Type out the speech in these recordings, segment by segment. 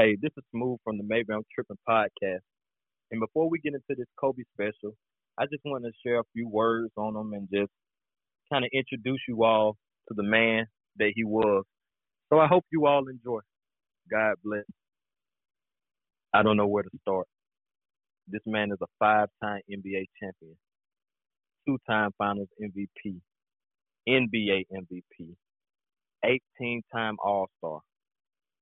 Hey, this is Smooth from the Maybe I'm Tripping podcast. And before we get into this Kobe special, I just want to share a few words on him and just kind of introduce you all to the man that he was. So I hope you all enjoy. God bless. I don't know where to start. This man is a five time NBA champion, two time finals MVP, NBA MVP, 18 time All Star,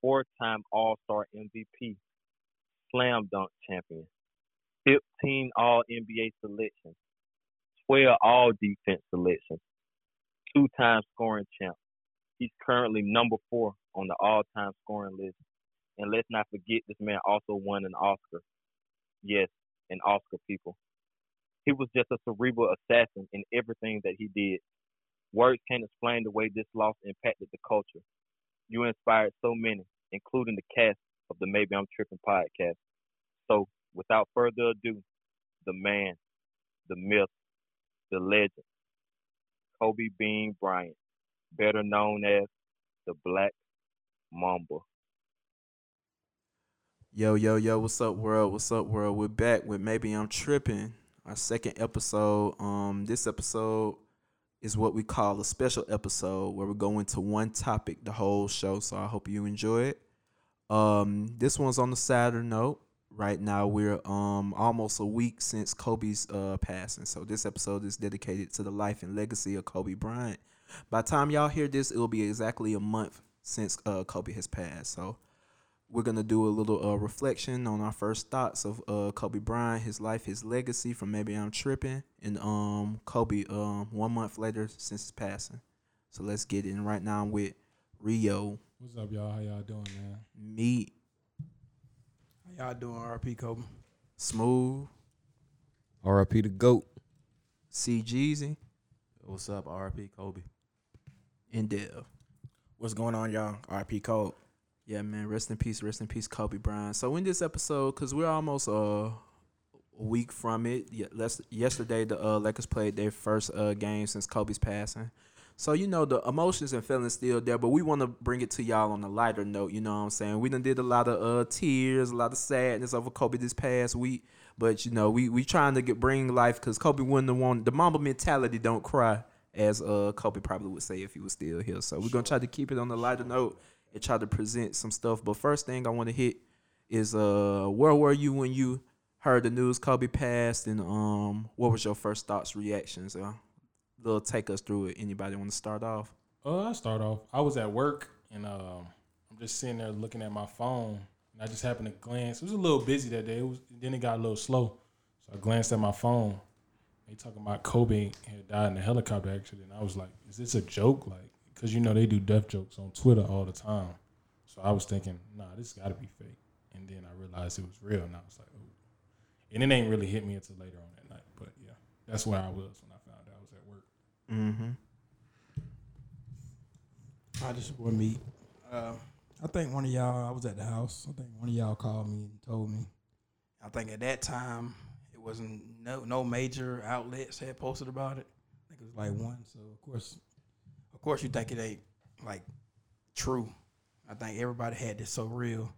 four time All Star MVP, slam dunk champion, 15 All NBA selections, 12 All Defense selections, two time scoring champ. He's currently number four on the all time scoring list. And let's not forget this man also won an Oscar. Yes, an Oscar, people. He was just a cerebral assassin in everything that he did. Words can't explain the way this loss impacted the culture. You inspired so many, including the cast of the Maybe I'm Tripping podcast. So, without further ado, the man, the myth, the legend, Kobe Bean Bryant, better known as the Black Mamba. Yo, yo, yo, what's up, world? What's up, world? We're back with Maybe I'm Tripping, our second episode. Um, this episode is what we call a special episode where we go into one topic the whole show. So I hope you enjoy it. Um, this one's on the sadder note. Right now we're um almost a week since Kobe's uh passing. So this episode is dedicated to the life and legacy of Kobe Bryant. By time y'all hear this, it will be exactly a month since uh Kobe has passed. So we're gonna do a little uh, reflection on our first thoughts of uh, Kobe Bryant, his life, his legacy from maybe I'm tripping, and um Kobe um one month later since his passing. So let's get in right now I'm with Rio. What's up, y'all? How y'all doing, man? Me. How y'all doing, RP Kobe? Smooth. RP the GOAT. C Jeezy. What's up, RP Kobe? And Dev. What's going on, y'all? RP Code. Yeah, man. Rest in peace. Rest in peace, Kobe Bryant. So in this episode, cause we're almost uh, a week from it. Yesterday the uh, Lakers played their first uh, game since Kobe's passing. So you know the emotions and feelings still there, but we want to bring it to y'all on a lighter note. You know what I'm saying? We done did a lot of uh tears, a lot of sadness over Kobe this past week, but you know we we trying to get bring life because Kobe wouldn't have the Mamba mentality. Don't cry, as uh Kobe probably would say if he was still here. So we're gonna try to keep it on the lighter note and try to present some stuff. But first thing I want to hit is uh where were you when you heard the news Kobe passed, and um what was your first thoughts, reactions? Uh, little take us through it. Anybody want to start off? Uh, I start off. I was at work and um, I'm just sitting there looking at my phone, and I just happened to glance. It was a little busy that day. It was then it got a little slow, so I glanced at my phone. They talking about Kobe had died in a helicopter accident. I was like, is this a joke? Like, cause you know they do death jokes on Twitter all the time. So I was thinking, nah, this got to be fake. And then I realized it was real, and I was like, oh. And it ain't really hit me until later on that night. But yeah, that's where I was when I found out I was at work. Mm-hmm. I just support me. Uh, I think one of y'all, I was at the house. I think one of y'all called me and told me. I think at that time, it wasn't no no major outlets had posted about it. I think it was like one. So of course, of course, you think it ain't like true. I think everybody had this so real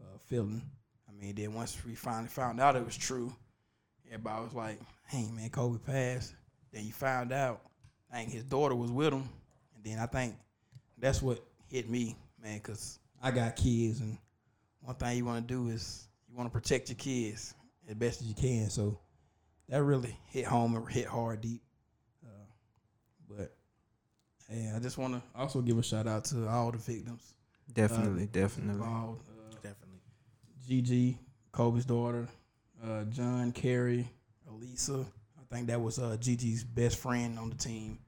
uh, feeling. I mean, then once we finally found out it was true, everybody was like, "Hey, man, Kobe passed." Then you found out, I think his daughter was with him, and then I think that's what hit me, man, because I got kids, and one thing you want to do is you want to protect your kids as best as you can. So that really hit home and hit hard deep. Uh, but hey, I just want to also give a shout out to all the victims. Definitely, uh, definitely. involved. Uh, Definitely. Gigi, Kobe's daughter, uh, John, Keri, Elisa. I think that was uh, Gigi's best friend on the team.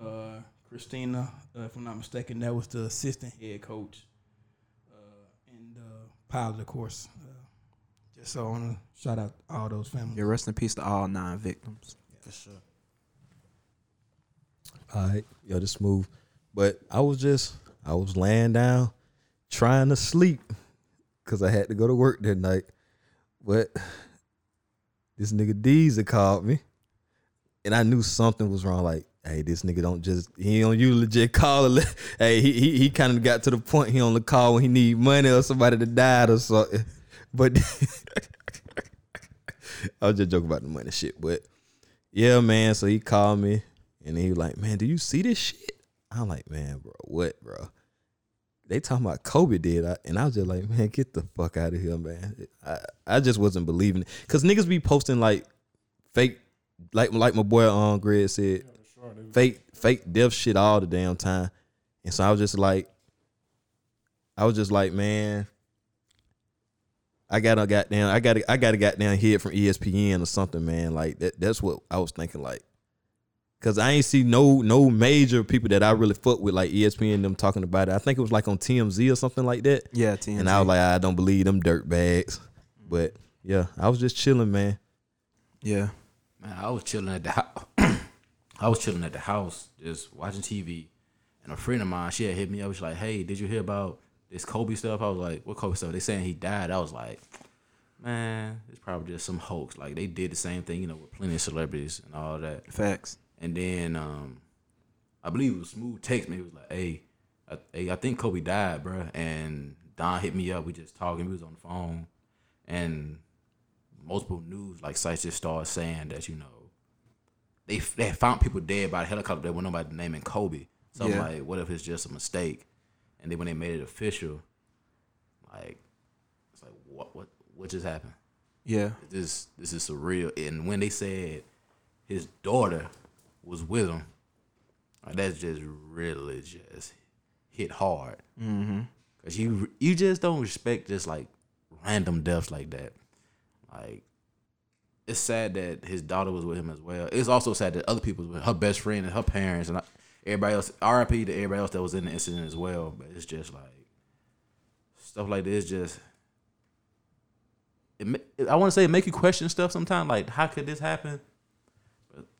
Uh, Christina, uh, if I'm not mistaken, that was the assistant head coach. Uh, and uh, Pilot, of course. Uh, just so I want to shout out all those families. Yeah, rest in peace to all nine victims. For sure. All right, yo, this smooth. But I was just, I was laying down, trying to sleep, cause I had to go to work that night. But this nigga Deezer called me, and I knew something was wrong. Like hey, this nigga don't just he don't usually just call. A, hey, he he, he kind of got to the point he only call when he need money or somebody that died or something. But I was just joking about the money shit. But yeah, man. So he called me and he was like, man, do you see this shit? I'm like, man, bro, what, bro? They talking about Kobe did, I, and I was just like, man, get the fuck out of here, man. I, I just wasn't believing it, cause niggas be posting like fake, like like my boy on Greg said, Sure, fake fake death shit all the damn time. And so I was just like, I was just like, man, I got a goddamn, I got a, I got a goddamn hit from ESPN or something, man. Like that, that's what I was thinking, like, cause I ain't see no no major people that I really fuck with, like ESPN them talking about it. I think it was like on TMZ or something like that. Yeah, TNT. And I was like, ah, I don't believe them dirt bags. But yeah, I was just chilling, man. yeah, Man, I was chilling at the house. I was chilling at the house, just watching TV, and a friend of mine, she had hit me up. She's like, "Hey, did you hear about this Kobe stuff?" I was like, "What Kobe stuff?" They saying he died. I was like, "Man, it's probably just some hoax. Like they did the same thing, you know, with plenty of celebrities and all that." facts. And then um, I believe it was Smooth text me. He was like, "Hey, I, hey, I think Kobe died, bro." And Don hit me up. We just talking. We was on the phone, and multiple news like sites just started saying that you know they they found people dead by the helicopter They went nobody naming Kobe. So I'm Yeah. like, what if it's just a mistake? And then when they made it official, like it's like what what what just happened? Yeah, this this is surreal. And when they said his daughter was with him, like, that's just really just hit hard. Mm-hmm. Cause you you just don't respect just like random deaths like that. Like it's sad that his daughter was with him as well. It's also sad that other people with her best friend and her parents and everybody else. R.I.P. to everybody else that was in the incident as well. But it's just like stuff like this just it, I want to say it make you question stuff sometimes. Like, how could this happen?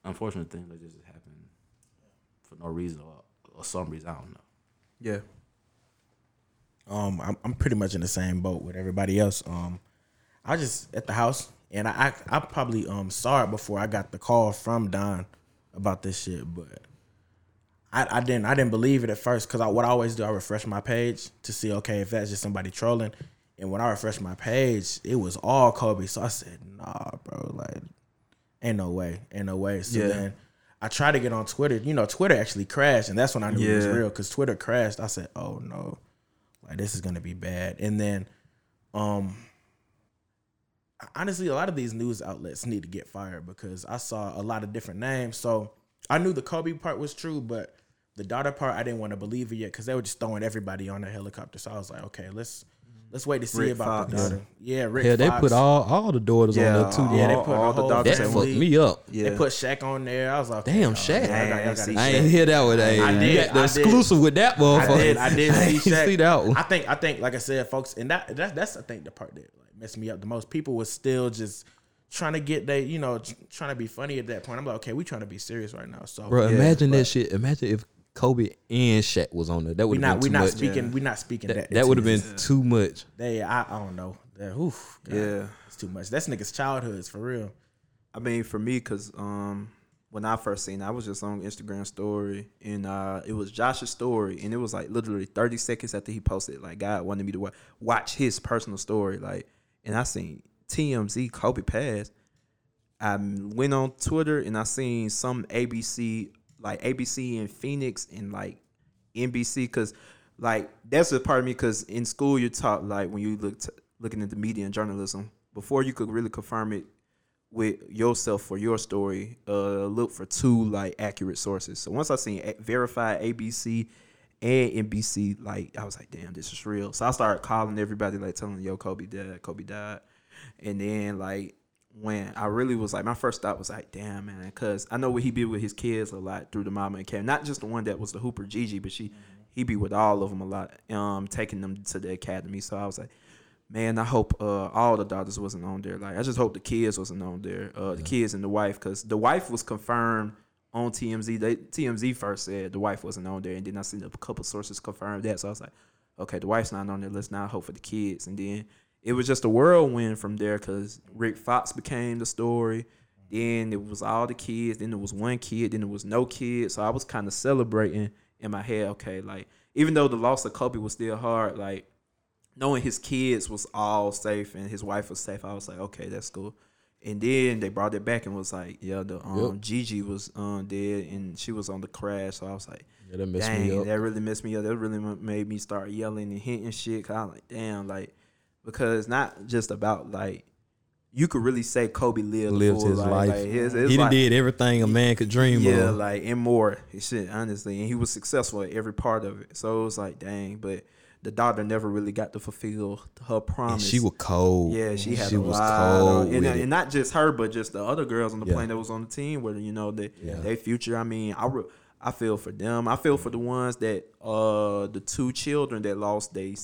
Unfortunate things like this just happen for no reason or, or some reason. I don't know. yeah, Um, I'm, I'm pretty much in the same boat with everybody else. Um, I just at the house and I, I I probably um saw it before I got the call from Don about this shit, but I, I didn't I didn't believe it at first because I, what I always do I refresh my page to see okay if that's just somebody trolling, and when I refreshed my page it was all Kobe, so I said nah, bro, like ain't no way, ain't no way. So Yeah. then I tried to get on Twitter, you know, Twitter actually crashed, and that's when I knew it was real because Twitter crashed. I said, oh no, like this is gonna be bad. And then, um, honestly, a lot of these news outlets need to get fired because I saw a lot of different names. So I knew the Kobe part was true, but the daughter part I didn't want to believe it yet because they were just throwing everybody on the helicopter. So I was like, okay, let's let's wait to see Rick about the Fox. daughter. Yeah, Rick. Yeah, they Fox. put all all the daughters Yeah, on there too. Yeah, they put all a the whole doctors that fucked family. me up. yeah. They put Shaq on there. I was like, Damn, Shaq. y'all got- y'all gotta see see I Shaq. ain't hear that one. Hey, I you did, got the I did. exclusive with that motherfucker. I did. I did see ain't Shaq. see that one. I think. I think. Like I said, folks, and that, that that's I think the part that like messed me up the most. People was still just trying to get they, you know, tr- trying to be funny at that point. I'm like, okay, we trying to be serious right now. So, Bro, imagine but- that shit. Imagine if Kobe and Shaq was on there. That would have not been we too not much. speaking. Yeah. We not speaking that. That, that would have been this. too much. They, I, I don't know. That, oof, God, Yeah. it's too much. That's niggas' childhoods for real. I mean, for me, cause um, when I first seen, it, I was just on Instagram story, and uh, it was Josh's story, and it was like literally thirty seconds after he posted. Like God wanted me to wa- watch his personal story, like, and I seen TMZ Kobe pass. I went on Twitter and I seen some ABC, like ABC and Phoenix and like NBC, cause like that's a part of me, cause in school you're taught like when you look looking at the media and journalism before you could really confirm it with yourself for your story, uh, look for two like accurate sources. So once I seen a- verified ABC and NBC, like I was like, damn, this is real. So I started calling everybody, like telling, yo, Kobe died, Kobe died, and then like when I really was like, my first thought was like, damn, man, because I know what he be with his kids a lot through the mama and Cam, not just the one that was the Hooper Gigi, but she he be with all of them a lot, um, taking them to the academy. So I was like man, I hope uh, all the daughters wasn't on there. Like, I just hope the kids wasn't on there. Uh, the kids and the wife, because the wife was confirmed on TMZ. They TMZ first said the wife wasn't on there, and then I seen a couple sources confirm that. So I was like, okay, the wife's not on there. Let's not hope for the kids. And then it was just a whirlwind from there, because Rick Fox became the story. Then it was all the kids. Then there was one kid. Then there was no kid. So I was kind of celebrating in my head. Okay, like even though the loss of Kobe was still hard, like knowing his kids was all safe and his wife was safe, I was like, okay, that's cool. And then they brought it back and was like, yeah, the um, Yep. Gigi was um, dead and she was on the crash. So I was like, Yeah, that messed dang, me up. that really messed me up. That really made me start yelling and hitting shit. Cause I'm like, damn, like because not just about like you could really say Kobe lived, Lived his life. Like, his, it's he like- did everything a man could dream yeah, of. like and more shit, honestly. And he was successful at every part of it. So it was like, dang, but the daughter never really got to fulfill her and promise. she was cold. yeah, she had she a was lot cold and, and not just her, but just the other girls on the Yeah. plane that was on the team. Where you know they Yeah. they future. I mean, I re- I feel for them. I feel for the ones that uh the two children that lost they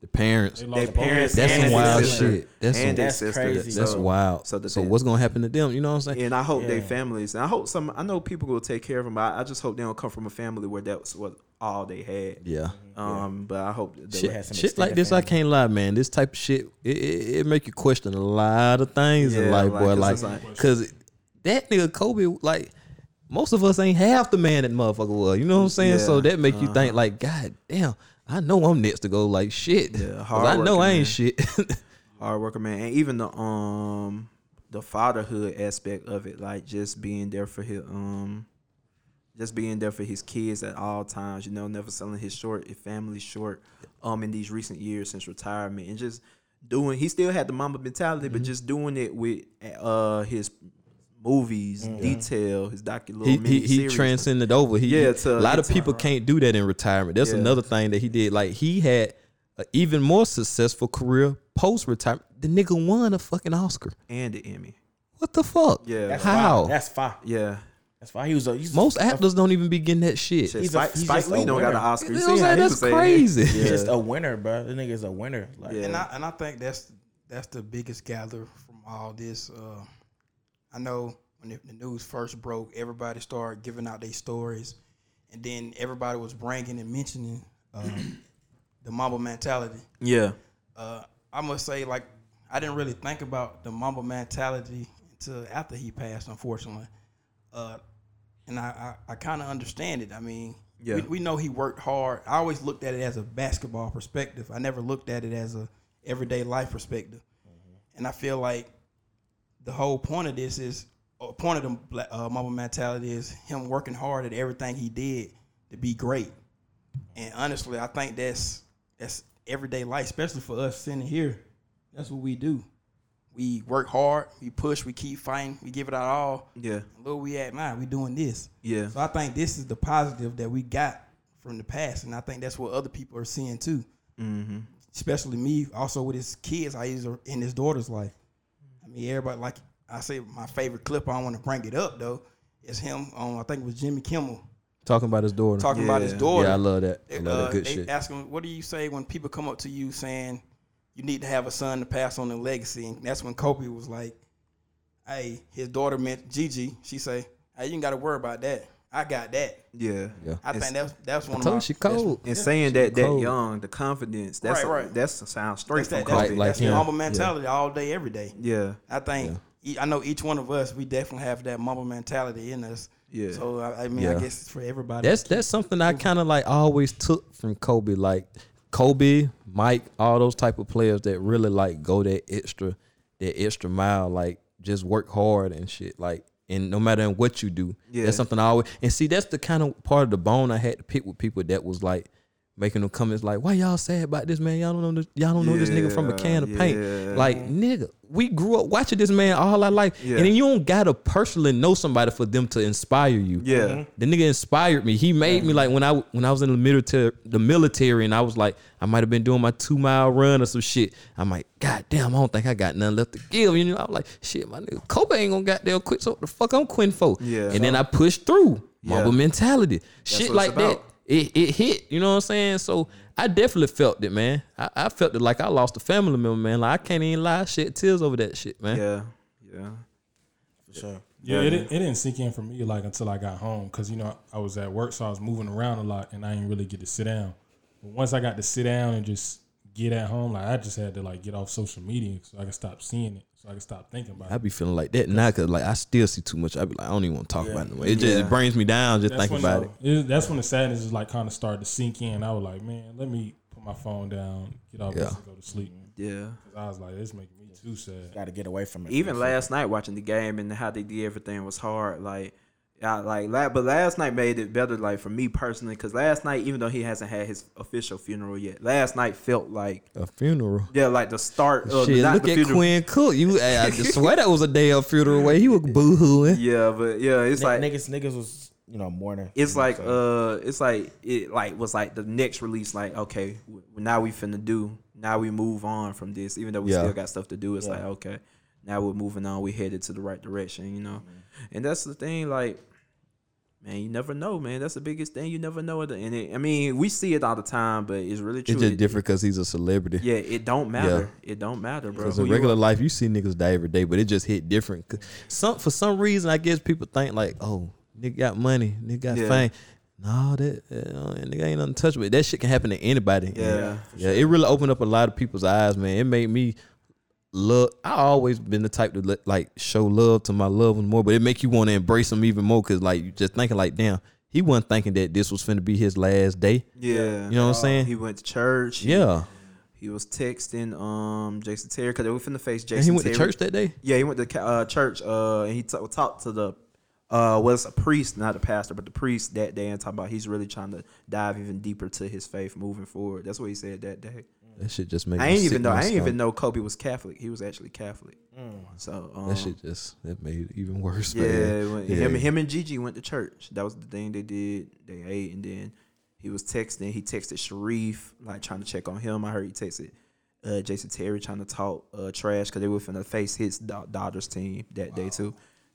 the parents. They their lost both. parents. That's some wild sister. shit. That's and some- That's sister. crazy. That's So- wild. So, So, the, so what's gonna happen to them? You know what I'm saying? and I hope their families. And I hope some. I know people will take care of them. But I, I just hope they don't come from a family where that's what all they had. yeah. Um, but I hope that Shit, had some shit like extended this, I family. can't lie, man. This type of shit, it, it, it make you question a lot of things in Yeah, life, like, boy. 'cause Like, it's like- cause that nigga Kobe, like, most of us ain't half the man that motherfucker was. You know what I'm saying? so that make you uh-huh. think, like, God damn, I know I'm next to go. Like, shit. Yeah, 'Cause I know I ain't man. shit. hard worker man, and even the um the fatherhood aspect of it, like just being there for his um just being there for his kids at all times, you know, never selling his short, his family short, um, in these recent years since retirement, and just doing. He still had the Mamba mentality, Mm-hmm. but just doing it with uh his movies, detail, his docu little he mini he, he transcended over. He, Yeah, he- to- a lot of to- people can't do that in retirement. That's Yeah. another thing that he did. Like he had an even more successful career post retirement. The nigga won a fucking Oscar. and the Emmy. What the fuck? Yeah, That's How? Fine. That's fine. yeah. That's fine. He was a he's Most a, actors don't even be getting that shit. Shit, He's a- Spike, he's Spike just Lee don't got an. Oscar. You You know what I'm saying? That's was saying it? crazy. He's just a winner, bro. The nigga's a winner. Like, Yeah. And I and I think that's that's the biggest gather from all this. Uh, I know when the, the news first broke, everybody started giving out their stories, and then everybody was bringing and mentioning um, the Mamba mentality. Yeah. Uh, I must say, like, I didn't really think about the Mamba mentality until after he passed, unfortunately. Uh, and I, I, I kind of understand it. I mean, Yeah. we, we know he worked hard. I always looked at it as a basketball perspective. I never looked at it as a everyday life perspective. And I feel like the whole point of this is, or point of the Black- uh, Mamba mentality is him working hard at everything he did to be great. And honestly, I think that's that's everyday life, especially for us sitting here. That's what we do. We work hard, we push, we keep fighting, we give it our all. Yeah. And look we at now. We doing this. Yeah. So I think this is the positive that we got from the past, and I think that's what other people are seeing too. Mm-hmm. Especially me, also with his kids, I use in his daughter's life. I mean, everybody like I say, my favorite clip. I don't want to bring it up though. Is him on I think it was Jimmy Kimmel Talking about his daughter. talking about his Yeah. daughter. Yeah, I love that. I They, love uh, that good they shit. ask him, what do you say when people come up to you saying you need to have a son to pass on the legacy? And that's when Kobe was like, hey, his daughter meant Gigi. She say, hey, you ain't got to worry about that. I got that. Yeah. Yeah. I It's- think that's that's one I of told my. you she cold. And saying that that cold. young, the confidence, that's Right, right. that's sounds straight That's from that, Kobe. that's, Like- like that's him. the humble mentality all day, every day. yeah. I think e- I know each one of us, we definitely have that Mamba mentality in us. Yeah. So I, I mean, Yeah. I guess it's for everybody. That's that's something I kind of like always took from Kobe. Like Kobe, Mike, all those type of players that really like go that extra, that extra mile. Like just work hard and shit. Like and no matter what you do, Yeah. that's something I always. And see, that's the kind of part of the bone I had to pick with people that was like making them comments like, "Why y'all sad about this man? Y'all don't know this. Y'all don't know this nigga from a can of paint. Like nigga, we grew up watching this man all our life, Yeah. and then you don't gotta personally know somebody for them to inspire you. Yeah. Mm-hmm. The nigga inspired me. He made me like when I when I was in the military, the military, and I was like, I might have been doing my two mile run or some shit. I'm like, God damn, I don't think I got nothing left to give. You know, I'm like, shit, my nigga, Kobe ain't gonna goddamn quit. So what the fuck I'm quitting for? Yeah. And then I pushed through. Yeah. Mamba mentality, shit like that. About. It, it hit. You know what I'm saying? So I definitely felt it, man. I, I felt it like I lost a family member, man. Like I can't even lie, shit, tears over that shit, man. Yeah. Yeah. for sure. Yeah, it, didn't- it didn't sink in for me like until I got home because you know I was at work, so I was moving around a lot, and I didn't really get to sit down. But once I got to sit down and just get at home. Like I just had to like get off social media so I can stop seeing it, so I can stop thinking about it. I it. be feeling like that now because like I still see too much. I be like I don't even want to talk Yeah. about it. No more. It just Yeah. it brings me down just That's thinking when about the- it. it- That's when the sadness is like kind of started to sink in. I was like, man, let me put my phone down, get off this Yeah. and go to sleep. Yeah. 'Cause I was like, this making me too sad. Got to get away from it. Even for a last night watching the game and how they did everything was hard. Like, I like, la- but last night made it better. Like for me personally, because last night, even though he hasn't had his official funeral yet, last night felt like A funeral. yeah, like the start of Shit, not look the at funeral. Quinn Cook. You, I just swear that was a damn funeral way. He was boo hooing. Yeah, but yeah, it's Ni- like niggas, niggas was you know mourning. it's you know like what uh, it's like it like was like the next release. Like okay, w- now we finna do. Now we move on from this, even though we Yeah. still got stuff to do. It's Yeah. like okay, now we're moving on. We headed to the right direction, you know. And that's the thing, like. Man, you never know, man. That's the biggest thing. You never know it. And it, I mean, we see it all the time, but it's really true. It's just It- different because he's a celebrity. Yeah, it don't matter. It don't matter, bro. Because in regular are. life, you see niggas die every day, but it just hit different. Some for some reason, I guess people think like, oh, nigga got money, nigga got Yeah. fame. No, that uh, nigga ain't untouchable. That shit can happen to anybody. Yeah. yeah. It really opened up a lot of people's eyes, man. It made me love. I always been the type to let, like show love to my loved ones more, but it make you want to embrace them even more because like you just thinking like, damn, he wasn't thinking that this was finna be his last day. Yeah, You know what I'm saying? He went to church. Yeah. He was texting um Jason Terry because they were finna face Jason. And he went Terry. to church that day. Yeah, he went to uh, church. Uh, and he t- talked to the uh was a priest, not a pastor, but the priest that day, and talk about he's really trying to dive even deeper to his faith moving forward. That's what he said that day. That shit just made. I me ain't sick even know. my I ain't even know Kobe was Catholic. He was actually Catholic. So um, That shit just that made it even worse. Yeah, man. Yeah. him him and Gigi went to church. That was the thing they did. They ate and then he was texting. He texted Shareef like trying to check on him. I heard he texted uh, Jason Terry trying to talk uh, trash because they were finna face his da- daughter's team that day too.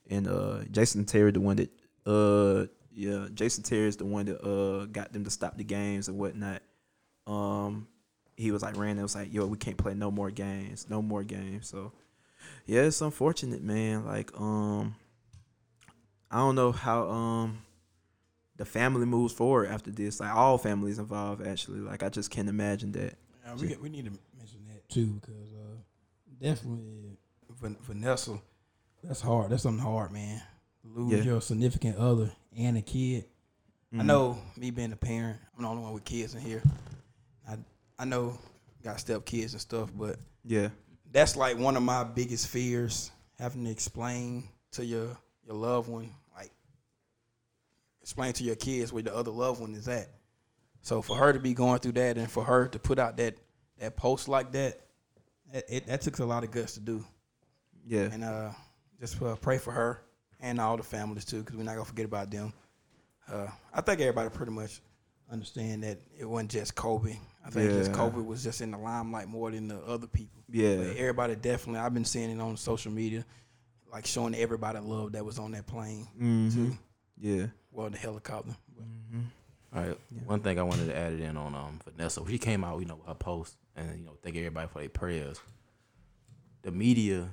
And uh, Jason Terry the one that uh yeah Jason Terry is the one that uh got them to stop the games and whatnot. Um, he was like ran. It was like yo we can't play no more games, no more games. So yeah, it's unfortunate, man. Like, um, I don't know how um the family moves forward after this. Like, all families involved, actually. Like, I just can't imagine that. Yeah, we, we need to mention that too, because uh, definitely Van- Vanessa, that's hard. That's something hard, man. Lose Yeah. your significant other and a kid. I Mhm. know me being a parent, I'm the only one with kids in here. I I know got step kids and stuff, but Yeah, that's like one of my biggest fears having to explain to your your loved one like explain to your kids where the other loved one is at. So for her to be going through that and for her to put out that that post like that it, it, that took a lot of guts to do. Yeah, and uh just uh, pray for her and all the families too because we're not gonna forget about them. Uh i think everybody pretty much understand that it wasn't just kobe i think just Kobe was just in the limelight more than the other people yeah, but everybody definitely, I've been seeing it on social media, like showing everybody love that was on that plane Mhm. too. yeah. Well, the helicopter. But All right. One thing I wanted to add it in on um Vanessa. She came out, you know, her post and you know, thank everybody for their prayers. The media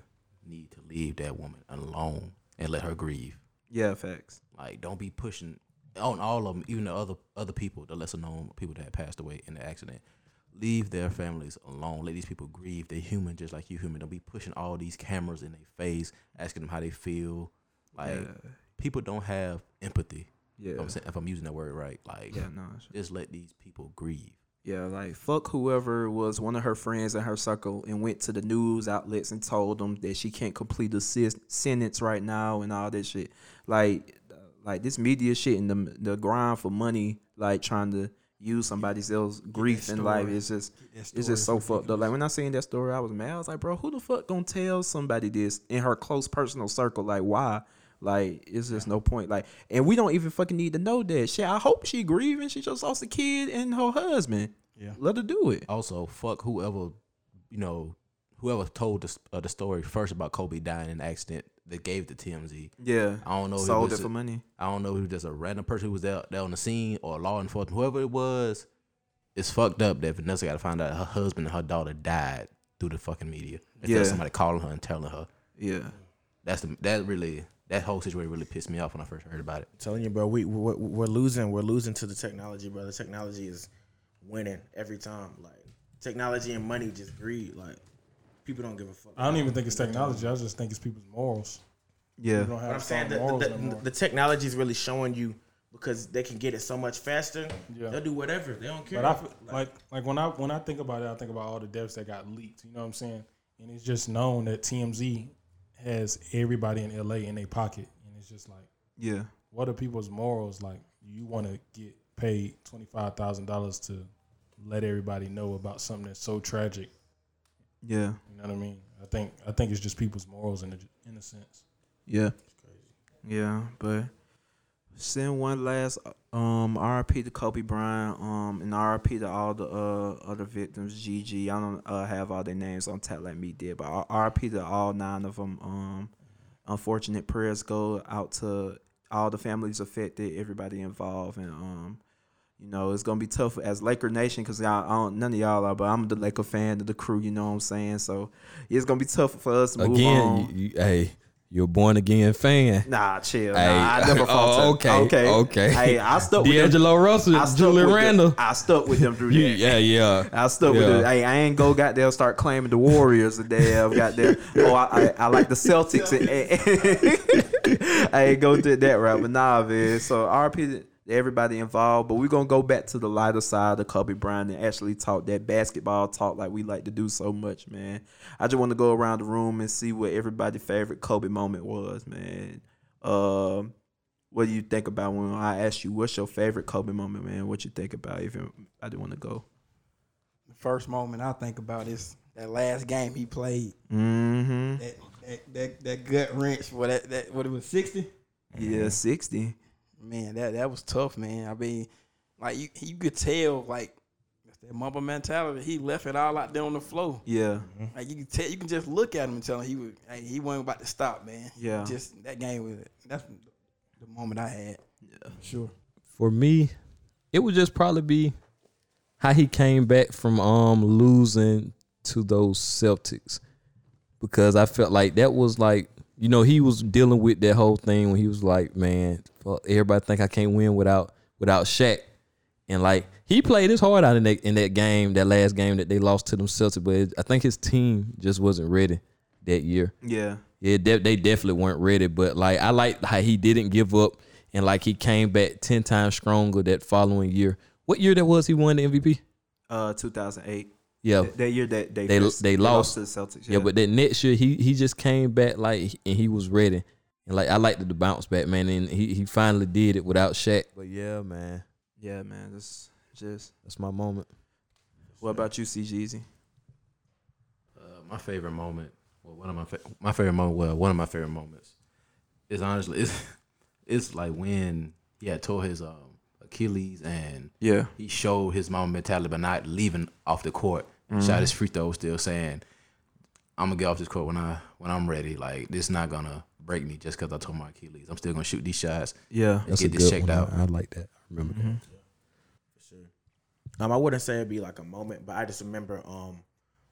need to leave that woman alone and let her grieve. Yeah, facts. Like, don't be pushing on all of them, even the other other people, the lesser known people that had passed away in the accident. Leave their families alone. Let these people grieve. They're human, just like you human. Don't be pushing all these cameras in their face, asking them how they feel. Like yeah, people don't have empathy. yeah, If, I'm, saying- if I'm using that word right, like yeah. No, sure. just let these people grieve. Yeah, like fuck whoever was one of her friends in her circle and went to the news outlets and told them that she can't complete a sis- sentence right now and all that shit. Like, like this media shit and the the grind for money, like trying to use somebody else's grief in life It's just it's just so fucked up. Like when I seen that story, I was mad. I was like, bro, who the fuck gonna tell somebody this in her close personal circle? Like, why? Like, it's just no point. Like, and we don't even fucking need to know that shit. I hope she grieving. She just lost a kid and her husband. Yeah. Let her do it. Also, fuck whoever, you know, whoever told the, uh, the story first about Kobe dying in an accident that gave the TMZ. Yeah. I don't know. if Sold it was for a- money. I don't know if it was just a random person who was there, there on the scene or law enforcement, whoever it was. It's fucked up that Vanessa got to find out her husband and her daughter died through the fucking media. Instead Yeah. of somebody calling her and telling her. Yeah. That's the that really that whole situation really pissed me off when I first heard about it. telling you, bro, we we're, we're losing. We're losing to the technology, bro. The technology is winning every time. Like technology and money just greed. Like people don't give a fuck. I don't even think it's technology. I just think it's people's morals. Yeah. People But I'm saying the, the, the, the technology is really showing you because they can get it so much faster. Yeah. They'll do whatever. They don't care. But I feel- like like when I when I think about it, I think about all the deaths that got leaked. You know what I'm saying? And it's just known that TMZ has everybody in LA in their pocket, and it's just like, Yeah. what are people's morals? Like, you want to get paid twenty five thousand dollars to let everybody know about something that's so tragic. Yeah. You know what I mean? I think I think it's just people's morals in a, in a sense. Yeah. Yeah, but send one last um RP to Kobe Bryant, um and RP to all the uh other victims, Gigi. I don't uh, have all their names on tap like me did, but RP to all nine of them. Um unfortunate prayers go out to all the families affected, everybody involved and um you know, it's gonna be tough as Laker Nation because y'all, I don't, none of y'all are, but I'm the Laker fan of the crew. You know what I'm saying? So it's gonna be tough for us to move on. Again, you, you, hey, you're a born again fan. Nah, chill. Hey. Nah, I never Oh, fought okay, okay, okay. Hey, I stuck with them. D'Angelo Russell, I stuck Julius with them. Randle. I stuck with them through that. yeah, yeah. I stuck with Yeah. it. Hey, I ain't go got there start claiming the Warriors a damn goddamn. Oh, I, I, I like the Celtics. And, I ain't go to that route, but nah, man. So RP everybody involved, but we're gonna go back to the lighter side of Kobe Bryant and actually talk that basketball talk like we like to do so much, man. I just want to go around the room and see what everybody's favorite Kobe moment was, man. Um, what do you think about when I asked you what's your favorite Kobe moment, man? What you think about? Even I didn't want to go. The first moment I think about is that last game he played. Mm-hmm. That that that, that gut wrench. What that, that what it was sixty. Yeah, sixty. Man, that that was tough, man. I mean, like you you could tell like that mamba mentality. He left it all out there on the floor. Yeah, Like you can tell, you can just look at him and tell him he was hey, he wasn't about to stop, man. Yeah. just that game was that's the moment I had. yeah, Sure. For me, it would just probably be how he came back from um losing to those Celtics. Because I felt like that was like you know, he was dealing with that whole thing when he was like, Man, fuck, everybody think I can't win without without Shaq. And like he played his heart out in that in that game, that last game that they lost to them Celtics, but it, I think his team just wasn't ready that year. yeah, Yeah, de- they definitely weren't ready. But like, I like how he didn't give up and like he came back ten times stronger that following year. What year that was? He won the MVP. uh, two thousand eight. Yeah, That, that year that they They- first- they lost. to the Celtics. yeah. But that next year, he he just came back like and he was ready. And like I liked the bounce back, man. And he he finally did it without Shaq. But yeah, man, yeah, man, that's just. that's my moment. What about you, CGZ? Uh, my favorite moment, well, one of my fa- my favorite moment, well, one of my favorite moments is honestly it's it's like when he had tore his um, Achilles and Yeah, he showed his Mamba mentality by not leaving off the court. Shot his free throw, still saying, "I'm gonna get off this court when I when I'm ready. Like this is not gonna break me just because I tore my Achilles. I'm still gonna shoot these shots yeah, and get this checked one. out." I, I like that. I remember that. Yeah, for sure. Um, I wouldn't say it'd be like a moment, but I just remember um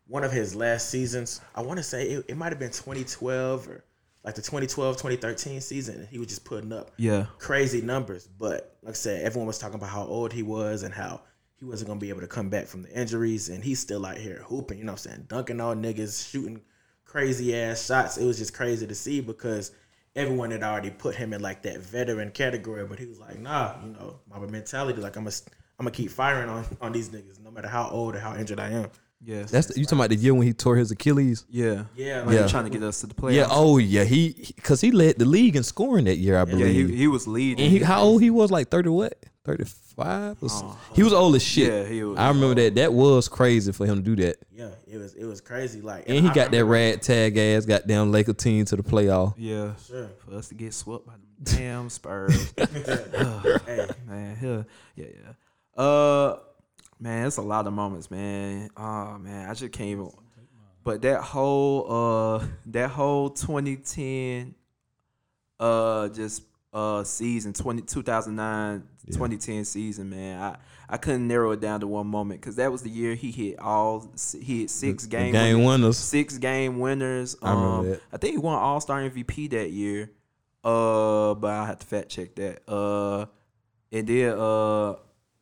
one of his last seasons. I want to say it, it might have been 2012 or like the 2012 2013 season. He was just putting up yeah, crazy numbers, but like I said, everyone was talking about how old he was and how he wasn't gonna be able to come back from the injuries, and he's still out here hooping. You know what I'm saying? Dunking all niggas, shooting crazy ass shots. It was just crazy to see because everyone had already put him in like that veteran category, but he was like, nah, you know, my mentality, like I'm gonna I'm gonna keep firing on on these niggas, no matter how old or how injured I am. yeah. That's the, you talking about the year when he tore his Achilles. yeah. Yeah, Like like, Yeah. trying to get us to the playoffs. Yeah. Oh yeah. He because he led the league in scoring that year. I yeah. believe. He, he was leading. And he, how old he was? Like thirty what? Thirty five? he was old as shit. Yeah, he was. I remember that. That was crazy for him to do that. yeah, it was it was crazy. Like, And he I got that remember- rad tag ass goddamn Laker team to the playoff. Yeah, Sure. for us to get swept by them damn Spurs. Hey, man, yeah, yeah, yeah. Uh, man, it's a lot of moments, man. Oh man, I just can't even. But that whole uh, that whole 2010, uh, just uh season 20, 2009 2010 season, man. I I couldn't narrow it down to one moment because that was the year he hit all he hit six The game game winners. six game winners. I remember Um, that. I think he won All Star MVP that year. Uh, but I have to fact check that. Uh, and then uh,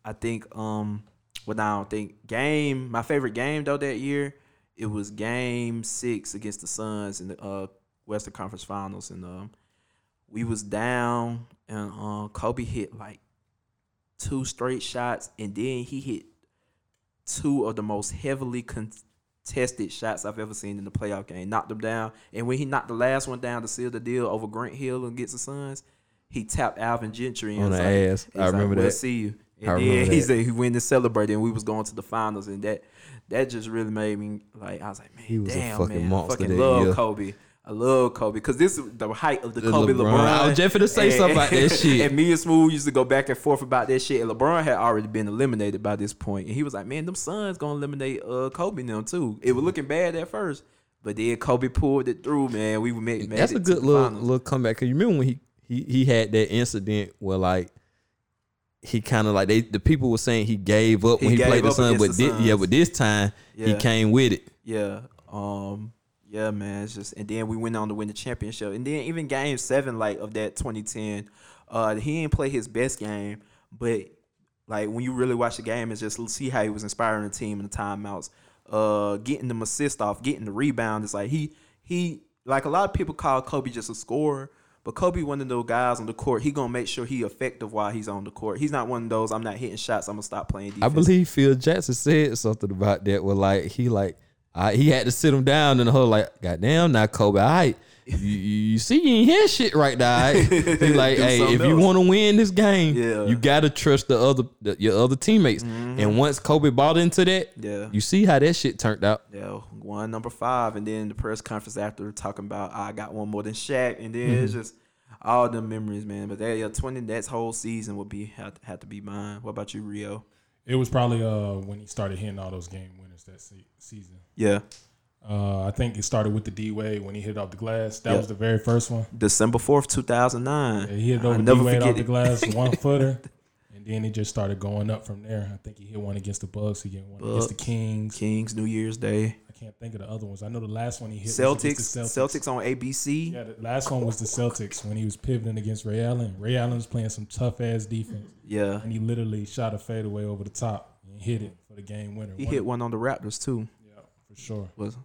I think um, Well, I don't think game. My favorite game though that year, it was Game Six against the Suns in the uh, Western Conference Finals, and um, we was down, and uh, Kobe hit like two straight shots, and then he hit two of the most heavily contested shots I've ever seen in the playoff game. Knocked them down, and when he knocked the last one down to seal the deal over Grant Hill and against the Suns, he tapped Alvin Gentry On the like- ass. I like, remember "We'll that. See you. And remember then he that. said he went to celebrate, and we was going to the finals, and that that just really made me like I was like, man, He was a damn, fucking man, monster I fucking love year. Kobe. I love Kobe because this is the height of the, The Kobe LeBron. LeBron. I was just finna say something about that shit. And me and Smooth used to go back and forth about that shit. And LeBron had already been eliminated by this point, and he was like, "Man, them Suns gonna eliminate uh, Kobe now too." It was looking bad at first, but then Kobe pulled it through. Man, we made, made That's it a good the little finals. little comeback. Cause you remember when he he he had that incident where like he kind of like they the people were saying he gave up He when he gave played the up Suns, but against the thi- yeah, but this time he came with it. Yeah. Um. Yeah, man. It's just and then we went on to win the championship, and then even Game Seven, like of that 2010, uh, he didn't play his best game, but like when you really watch the game, it's just see how he was inspiring the team in the timeouts, uh, getting them assist off, getting the rebound. It's like he he like a lot of people call Kobe just a scorer. But Kobe, one of those guys on the court, he gonna make sure he effective while he's on the court. He's not one of those. I'm not hitting shots. I'm gonna stop playing defense. I believe Phil Jackson said something about that. Where like he like I, he had to sit him down in the whole like, goddamn, now Kobe, all right. You, you, you see, you ain't hear shit right now. all right?" He like, hey, something if you want to win this game, Yeah. you gotta trust the other the, your other teammates. And once Kobe bought into that, Yeah. you see how that shit turned out. Yeah, one number five, and then the press conference after talking about I got one more than Shaq, and then it's just all the memories, man. But that yeah, twenty that whole season would be had, had to be mine. What about you, Rio? It was probably uh when he started hitting all those game winners that se- season. Yeah, Uh, I think it started with the D Wade when he hit off the glass. That Yeah. was the very first one. December fourth, two thousand nine. Yeah, he hit over D never Wade off the glass, one footer, and then he just started going up from there. I think he hit one against the Bucks. He hit one against the Kings. Kings, New Year's Day, I can't think of the other ones. I know the last one he hit Celtics, Celtics. Celtics on ABC. Yeah, the last one was the Celtics when he was pivoting against Ray Allen. Ray Allen was playing some tough ass defense, Yeah, and he literally shot a fadeaway over the top and hit it for the game winner. he hit one on the Raptors too. Yeah, for sure. Was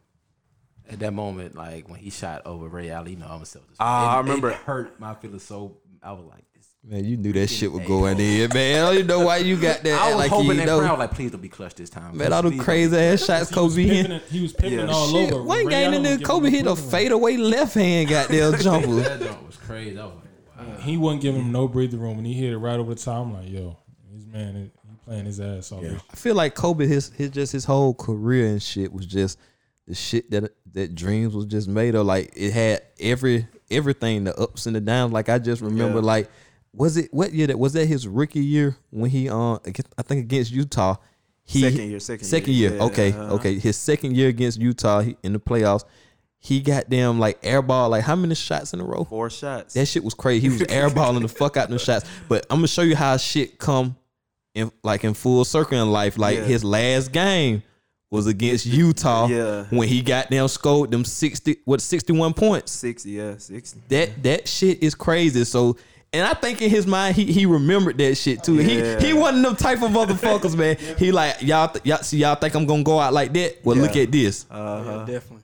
At that moment, like when he shot over Ray Allen, you know, I'm a Celtics. Ah, I remember- It hurt my feelings so. I was like, this. Man, you knew that shit was going in, there, man. I don't even know why you got that. I was like hoping you that know. crowd like, please don't be clutched this time. Man, all the crazy ass shots Kobe hit. he was pivoting Yeah. all Shit, over. one Ray game Allen in was there, giving Kobe hit a breathing room. fadeaway left hand goddamn jumper. That jump was crazy. I was like, wow. He wasn't giving him no breathing room, and he hit it right over the top. I'm like, yo, this man, he playing his ass off. Yeah. I feel like Kobe, his his just his whole career and shit was just the shit that that dreams was just made of. Like it had every everything, the ups and the downs. Like I just remember, Yeah. like was it what year that was that his rookie year when he um I think against Utah. He, Second year, second second year, year. yeah, okay, uh-huh. okay. His second year against Utah he, in the playoffs, he got them like airball. Like how many shots in a row? four shots. That shit was crazy. He was airballing the fuck out of them shots. But I'm gonna show you how shit come in like in full circle in life. Like Yeah. his last game was against Utah. Yeah. When he got them scored them sixty what sixty one points. six, yeah, sixty. That that shit is crazy. So and I think in his mind he he remembered that shit too. Yeah. He he wasn't them type of motherfuckers, man. He like y'all th- y'all see y'all think I'm gonna go out like that. Well look at this. Uh-huh. Yeah, definitely.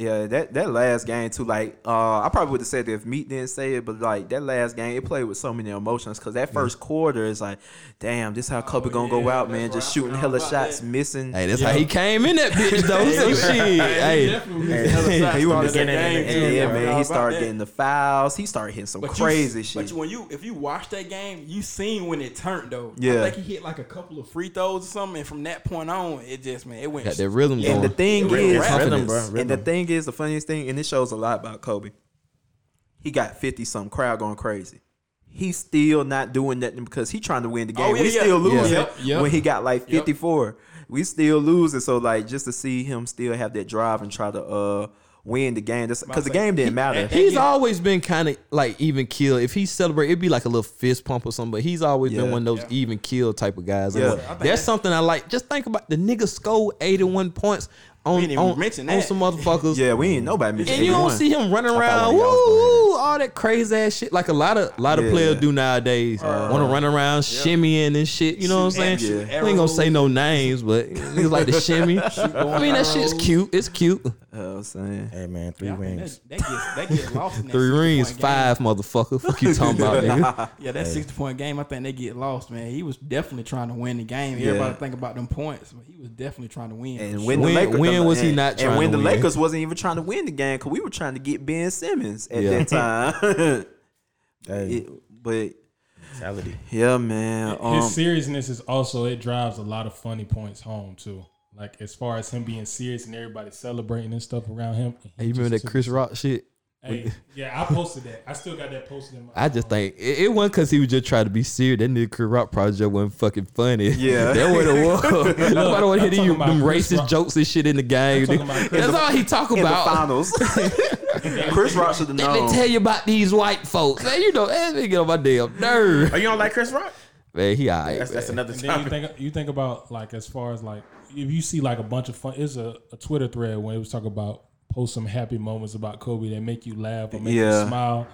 Yeah, that that last game too. Like, uh, I probably would have said it if Meat didn't say it, but like that last game, it played with so many emotions. Cause that first quarter is like, damn, this how Kobe gonna go out, man, just shooting hella shots, missing. Hey, that's how he came in that bitch though. So shit. Hey. he was beginning and the end, yeah, man. He started that. getting the fouls. He started hitting some But you- crazy shit. But when you if you watch that game, you seen when it turned though. Yeah. I think he hit like a couple of free throws or something, and from that point on, it just man, it went. Got that rhythm going. and the thing is, and the rhythm. Thing is, the funniest thing, and it shows a lot about Kobe. He got fifty some crowd going crazy. He's still not doing nothing because he trying to win the game. Oh, yeah, we yeah. still losing Yep, yep. when he got like Yep. fifty four. We still losing. So like just to see him still have that drive and try to uh win the game, because the game didn't matter. He's always been kind of like even kill. If he celebrate, it'd be like a little fist pump or something. But he's always Yeah. been one of those even kill type of guys. Yeah. And I think that's something I like. Just think about the nigga scored eighty one points on, didn't even on, mention on some motherfuckers. Yeah, we ain't nobody mentioned And you don't see him running around, one woo, y'all was gonna woo, all that crazy ass shit. Like a lot of lot of Yeah. players do nowadays. Uh, Want to run around shimmying and shit. You know what I'm saying? Shoot Yeah. We ain't gonna say no names, but niggas like the shimmy. I mean, that shit's cute. It's cute. Uh, I'm saying. Hey man, three Yeah, rings. That, that gets that gets lost in Three rings, point game. five, motherfucker. Fuck you talking about, nigga. Yeah, that sixty point game. I think they get lost, man. He was definitely trying to win the game. Yeah. Everybody think about them points, but he was definitely trying to win. And when sure. the When- Lakers, when was he and- not And trying when to the win? Lakers wasn't even trying to win the game because we were trying to get Ben Simmons at Yeah. that time. Hey, It- but mentality. yeah, man. Um, His seriousness is also it drives a lot of funny points home too. Like as far as him being serious and everybody celebrating and stuff around him. and he Hey, you remember that Chris it- Rock shit? Hey, yeah, I posted that. I still got that posted in my. I just think it, it wasn't because he was just trying to be serious. That nigga Chris Rock project wasn't fucking funny. Yeah. that would have was. Nobody want to I'm hear you them Chris racist Rock. jokes and shit in the game. I'm talking about Chris That's all he talk in the about. finals, Chris Rock should have Let me tell you about these white folks. Man, you know, that nigga get on my damn nerve. Oh, you don't like Chris Rock? Man, he alright. That's that's another And then you think you think about like as far as like if you see like a bunch of fun. It's a, a Twitter thread when it was talking about post some happy moments about Kobe that make you laugh or make Yeah. you smile.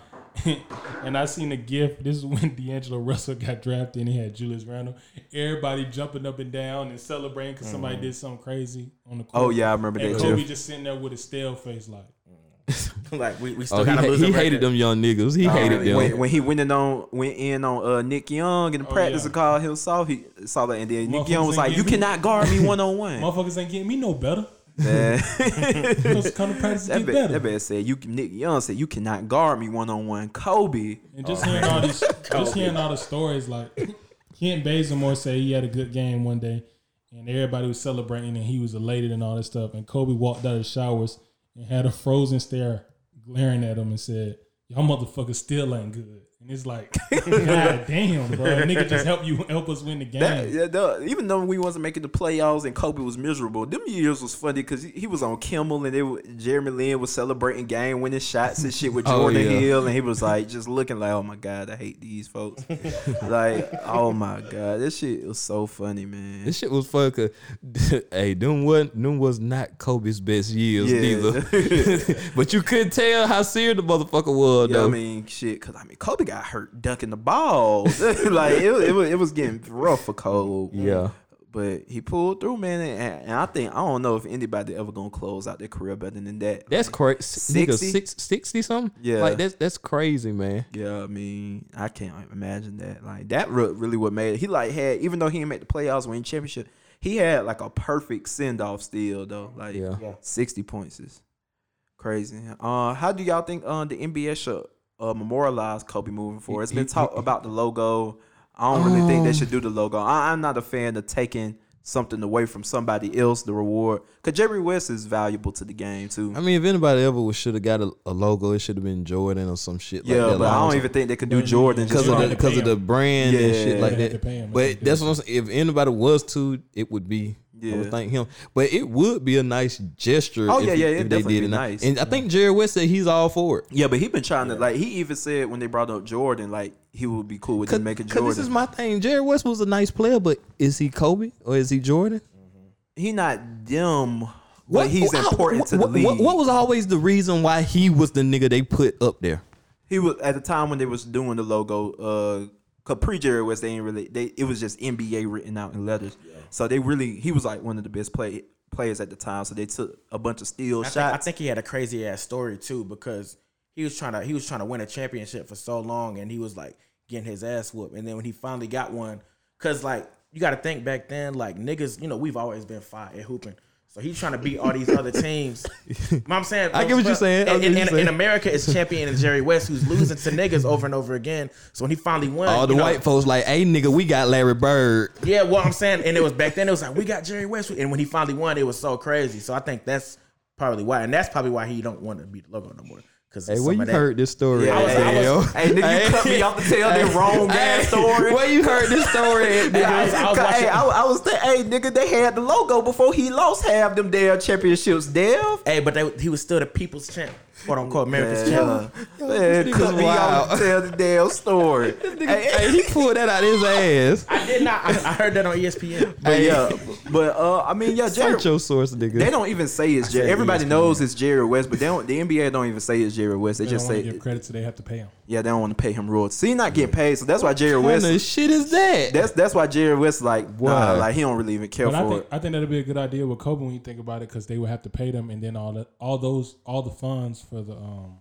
and I seen a gif. This is when D'Angelo Russell got drafted and he had Julius Randle. Everybody jumping up and down and celebrating because somebody mm. did something crazy on the oh, court. Oh yeah, I remember And that Kobe too. just sitting there with a stale face, like like we, we still Oh, he, gotta ha- lose he hated them young niggas. He hated them. When, when he went in on went in on uh, Nick Young in the Oh, practice yeah. and called him soft, he saw that and then Nick Young was like, "You me. cannot guard me one on one." motherfuckers ain't getting me no better. Man. Those kind of practice That get man, better. that man said you Nick Young said you cannot guard me one on one. Kobe. And just hearing all these, just hearing all the stories, like Kent Bazemore say he had a good game one day, and everybody was celebrating, and he was elated and all this stuff. And Kobe walked out of the showers and had a frozen stare, glaring at him, and said, "Y'all motherfuckers still ain't good." And it's like, God damn, bro, nigga, just help you help us win the game. That, yeah, the- even though we wasn't making the playoffs and Kobe was miserable, them years was funny because he, he was on Kimmel and they were, Jeremy Lin was celebrating game winning shots and shit with Oh, Jordan yeah. Hill, and he was like just looking like, oh my god, I hate these folks. like, oh my god, this shit was so funny, man. This shit was fun cause hey, them was them was not Kobe's best years Yeah. neither. but you couldn't tell how serious the motherfucker was Yeah, I mean, shit, because I mean, Kobe got hurt dunking the ball. like, it, it, was, it was getting rough for Cole. yeah. But he pulled through, man. And, and I think, I don't know if anybody ever going to close out their career better than that. That's crazy. 60? six, 60 something? Yeah. Like that's that's crazy, man. Yeah, I mean, I can't imagine that. Like that re- really what made it. He like had even though he didn't make the playoffs, win championship, he had like a perfect send off still though. Like Yeah. Yeah. sixty points is crazy. Uh, how do y'all think uh, the NBA should uh, memorialize Kobe moving forward? It's been talk about the logo. I don't really think they should do the logo. I, I'm not a fan of taking something away from somebody else the reward because Jerry West is valuable to the game too. I mean, if anybody ever should have got a, a logo, it should have been Jordan or some shit yeah, like that. but I don't even think they could do Jordan because just of the because of the him. brand and shit like that. him. But that's what I'm saying. If anybody was to, it would be. I Yeah. would thank him. But it would be a nice gesture. Oh, if yeah, yeah, if it'd they definitely did be it. nice. And I think Jerry West said he's all for it. Yeah, but he been trying to like he even said when they brought up Jordan, like he would be cool with them making Because Jordan. this is my thing. Jerry West was a nice player, but is he Kobe or is he Jordan? he not them, but he's how- important to the what- league. What, what was always the reason why he was the nigga they put up there? he was at the time when they was doing the logo. Uh, cause pre Jerry West, they ain't really. They it was just NBA written out in letters. So they really he was like one of the best play players at the time. So they took a bunch of steal I think, shots. I think he had a crazy ass story too because he was trying to he was trying to win a championship for so long and he was like getting his ass whooped and then when he finally got one because like you got to think back then like niggas you know we've always been fire at hooping so he's trying to beat all these other teams. You know what I'm saying? I get what you're saying. I And, and- and. America is champion is Jerry West, who's losing to niggas over and over again. So when he finally won, All the you know, white folks like, hey nigga, we got Larry Bird. yeah, well, I'm saying, and it was back then. It was like we got Jerry West, and when he finally won, it was so crazy. So I think that's probably why, and that's probably why he don't want to be the logo no more Because Hey, where you heard this story? Yeah, at, hey, Dale? hey, nigga, you cut me off to tell that wrong ass story. Where you heard this story at, nigga? I was- I was hey, I, I was th- hey nigga, they had the logo before he lost half them damn championships, Dev. Hey, but they, he was still the people's champ, quote unquote, America's champ. Yeah, man, cut me off to tell the damn story. hey, Hey, he pulled that out of his ass. I did not. I, I heard that on ESPN. but yeah, but uh, I mean, yeah, Jerry. Cite your source, nigga. They don't even say it's Jerry. Everybody ESPN. knows it's Jerry West, but they don't. The NBA don't even say it's Jerry West. They, They just don't want say, to give credit, so they have to pay him. Yeah, they don't want to pay him royalties. So he's not getting paid, so that's why Jerry What kind West. of shit is that? That's that's why Jerry West like, Why? nah, like he don't really even care But I for think it. I think that'd be a good idea with Kobe when you think about it, because they would have to pay them, and then all the all those, all the funds for the um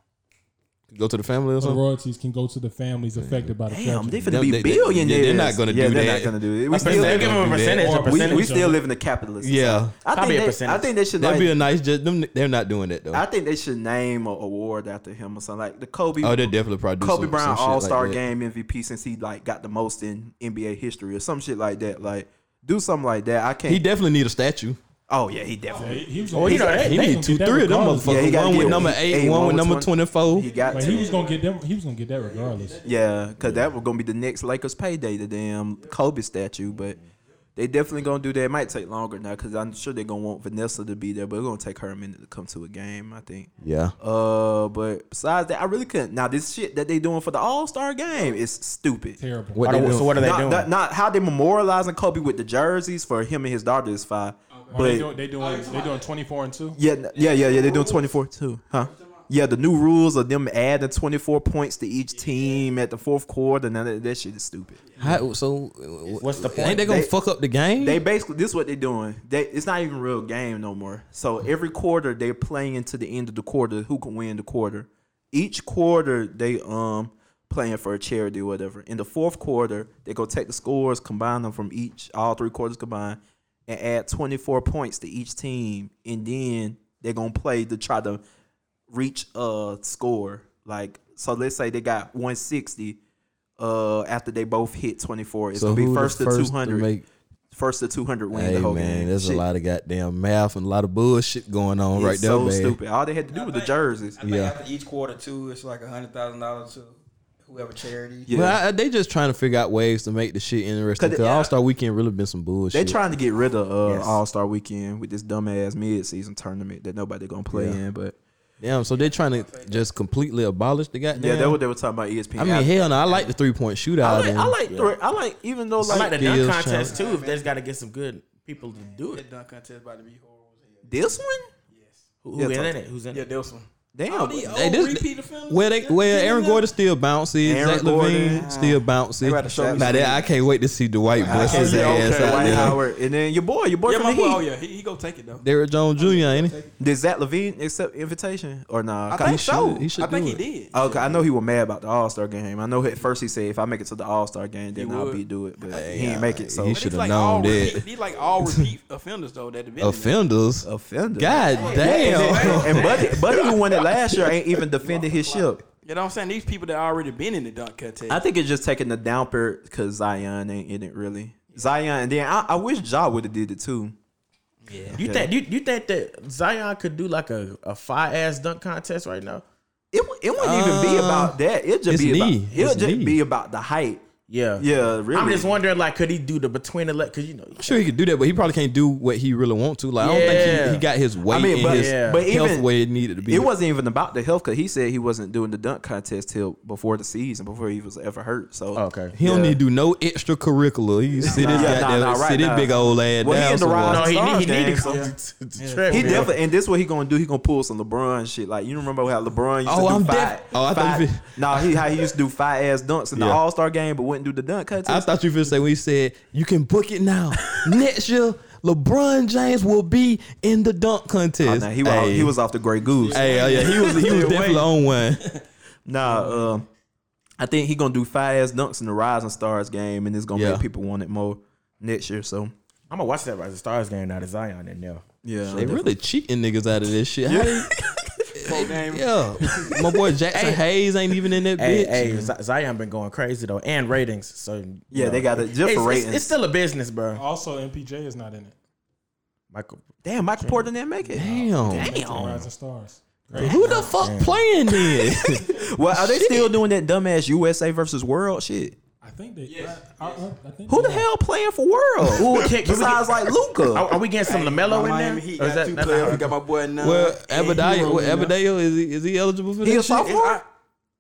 Go to the family or for the something. royalties can go to the families affected by the Damn, they tragedy. finna Them- be they- they- billionaires. they're not gonna yeah, do they're that. not gonna do it. We A still, percentage, give him a percentage. A we- we, percentage. we still live in the capitalist. Yeah. I Probably think a they, I percentage. think they should That'd like. be a nice. Just them. They're not doing that though. I think they should name a award after him or something like the Kobe. oh, they're definitely probably Kobe some- Bryant some All Star like. Game MVP since he like got the most in NBA history or some shit like that. Like do something like that. I can't. He definitely need a statue. Oh yeah, he Yeah, definitely. he, he was Oh, gonna, you. He need two, three of them motherfuckers. Yeah, he one get with number eight- eight, eight, one one with with number twenty-four. He got But he was gonna get them. He was gonna get that regardless. Yeah, because that was gonna be the next Lakers payday, the damn Kobe statue. But they definitely gonna do that. It might take longer now because I'm sure they're gonna want Vanessa to be there, but it's gonna take her a minute to come to a game. I think. Yeah. Uh, but besides that, I really couldn't. Now this shit that they doing for the All Star game is stupid. Terrible. What Why they don't- so what are they not, doing? Not, not how they memorializing Kobe with the jerseys for him and his daughter is fine. Oh, they But doing they doing they doing twenty four and two. yeah, yeah, yeah, yeah. They're doing 24 too, huh? Yeah, the new rules of them adding 24 points to each team at the fourth quarter. Now that, that shit is stupid. How, so What's the point? Ain't they gonna They- fuck up the game? They basically this is what they're doing. They it's not even a real game no more. So every quarter they're playing to the end of the quarter. Who can win the quarter? Each quarter they um playing for a charity or whatever. In the fourth quarter they go take the scores, combine them from each all three quarters combined, and add twenty four points to each team, and then they're gonna play to try to reach a score. Like so, let's say they got one sixty. Uh, after they both hit twenty four, it's so gonna be who first to first two hundred make- first to 200 win Hey the whole man, game. there's a lot of goddamn math and a lot of bullshit going on it's right there, so man. stupid. All they had to do was the jerseys. I think Yeah. after each quarter too, it's like a hundred thousand dollars to whoever charity. Yeah. Well, I, they just trying to figure out ways to make the shit interesting. 'Cause Cause they- All Star Weekend really been some bullshit. They trying to get rid of uh, Yes. All Star Weekend with this dumbass mid season tournament that nobody gonna play Yeah. in. But Damn, so they trying to just completely abolish the goddamn. yeah, that's what they were talking about ESPN. I mean, hell no, I like the three point shootout. I like, I like, three- I like, even though I like like, the dunk Skills contest too. If there's got to get some good people to do That it. dunk contest about to be horrible. this one, Who, Yeah, who talk- in it? Who's in Yeah, it? Yeah, this one. Damn, Hey, this- Where they where Aaron Gordon still bouncy, Aaron Zach LaVine Gordon. still bouncy. They gotta show me Now some that I can't wait to see Dwight I bust can't his say ass okay, out Dwight there. Howard, and then your boy, your boy Yeah, from my the boy. Oh yeah, he, he go take it though. Derrick Jones Jr. ain't he? Did Zach LaVine accept invitation or nah? I think he so. should- he should I think do he it. did. Okay, I know he was mad about the All Star game. I know at first he said if I make it to the All Star game, then I'll be do it, but Hey, he didn't make it. So he should have known repeat, that. These like all repeat offenders though. That have been in there. Offenders. God damn. and Buddy, Buddy, who won it last year, ain't even defended his ship. You know what I'm saying? These people that already been in the dunk contest. I think it's just taking the damper because Zion ain't in it really. Zion, and then I, I wish Ja would have did it too. Yeah. You think you, you think that Zion could do like a, a fire ass dunk contest right now? It, it wouldn't even be Uh, about that. It'd just his be about it'll just knee. be about the height. Yeah, Yeah, really. I'm just wondering, like, could he do the between the leg? Because you know, I'm sure he could do that, but he probably can't do what he really want to. Like I don't think Yeah. he, he got his weight I mean, but, his yeah. but health even where it needed to be. it wasn't even about the health because he said he wasn't doing the dunk contest till before the season, before he was ever hurt. So oh, okay. He don't need to do no extracurricular. He sit his Nah, nah, nah, right sit his now. big old ass Well, he down. in the somewhere. No, he need, he need game, to so- come to the He definitely, and this is what he gonna do. He gonna pull some LeBron shit. Like you remember how LeBron used Oh, to do I'm five. oh, I thought five nah, he how he used to do five ass dunks in the All Star game, but wouldn't do the dunk contest. I thought you were say when he said you can book it now. Next year, LeBron James will be in the dunk Oh, contest. nah, he was hey, he was off the Grey Goose. Hey, oh yeah, he was he was definitely on one. Nah, um, I think he gonna do five ass dunks in the Rising Stars game, and it's gonna Yeah. make people want it more next year. So I'm gonna watch that Rising Stars game now. The Zion in there. yeah, They really cheating niggas out of this shit. How they- Full game. yeah, my boy Jaxson Hayes ain't even in that Hey, bitch. hey, Z- Zion been going crazy though, and ratings. So Yeah, know, they got it just it's, for ratings. It's, still a business, bro. Also, MPJ is not in it. Michael, Damn, Michael Porter didn't make it. Damn. It's Damn. Rising Stars. Who the fuck playing then? Well, are they still doing that dumbass USA versus World shit? I think they. I, I, I think Who the hell playing for World? Ooh, can- can we Besides like Luka. Are, are we getting some Lamelo in there? Miami Heat got that- two that's players. We got my boy now. well, and Adebayo, Herro well, in is he, is he eligible for He a that? shit? sophomore?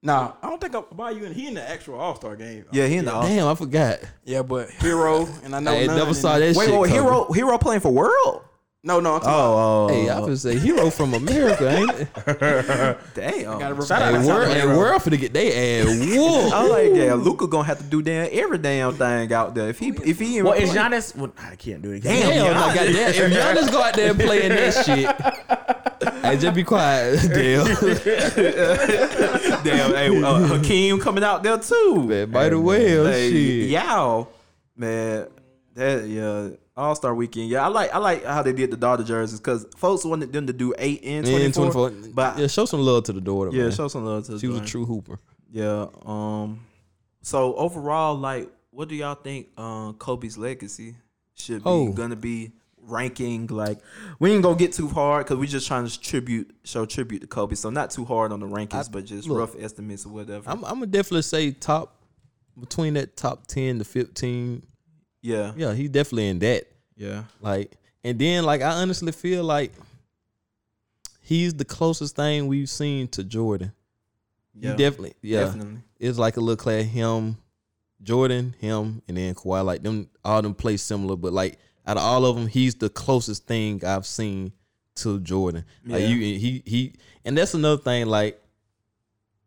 Nah, I don't think I'm about you. And he in the actual All Star game. Yeah, he in the. Damn, I forgot. Yeah, but Herro and I know. I never saw that Wait, shit. wait, coming. Herro, Herro playing for World? No, no. I'm talking Oh, oh, Hey, I was gonna say Herro from America, ain't it? damn. about- Shout out Hey, to world, South hey, Herro. world finna get they ass whooped. I like yeah. Luka gonna have to do damn every damn thing out there. If he if he Well, is play- Giannis? Well, I can't do it. Damn, Damn, Giannis. like, goddamn, if Giannis go out there and playing that shit, hey, just be quiet, damn. damn, hey, uh, Hakeem coming out there too. Man, by the way, Hey, shit. Yow, man, that yeah. All Star Weekend, yeah, I like I like how they did the daughter jerseys because folks wanted them to do eight and twenty 24. but yeah, show some love to the daughter. yeah, man. show some love to The she was a true hooper. Yeah. Um. So overall, like, what do y'all think? Um, Kobe's legacy should be Oh. gonna be ranking. Like, we ain't gonna get too hard because we just trying to tribute, show tribute to Kobe. So not too hard on the rankings, I- but just look, rough estimates or whatever. I'm, I'm gonna definitely say top between that top ten to fifteen. Yeah. Yeah, he definitely in that. Yeah. Like, and then like I honestly feel like he's the closest thing we've seen to Jordan. Yeah. He definitely, yeah, Definitely. it's like a little class him, Jordan, him, and then Kawhi. Like them, all them play similar, but like out of all of them, he's the closest thing I've seen to Jordan. Like Yeah. you, he, he, and that's another thing. Like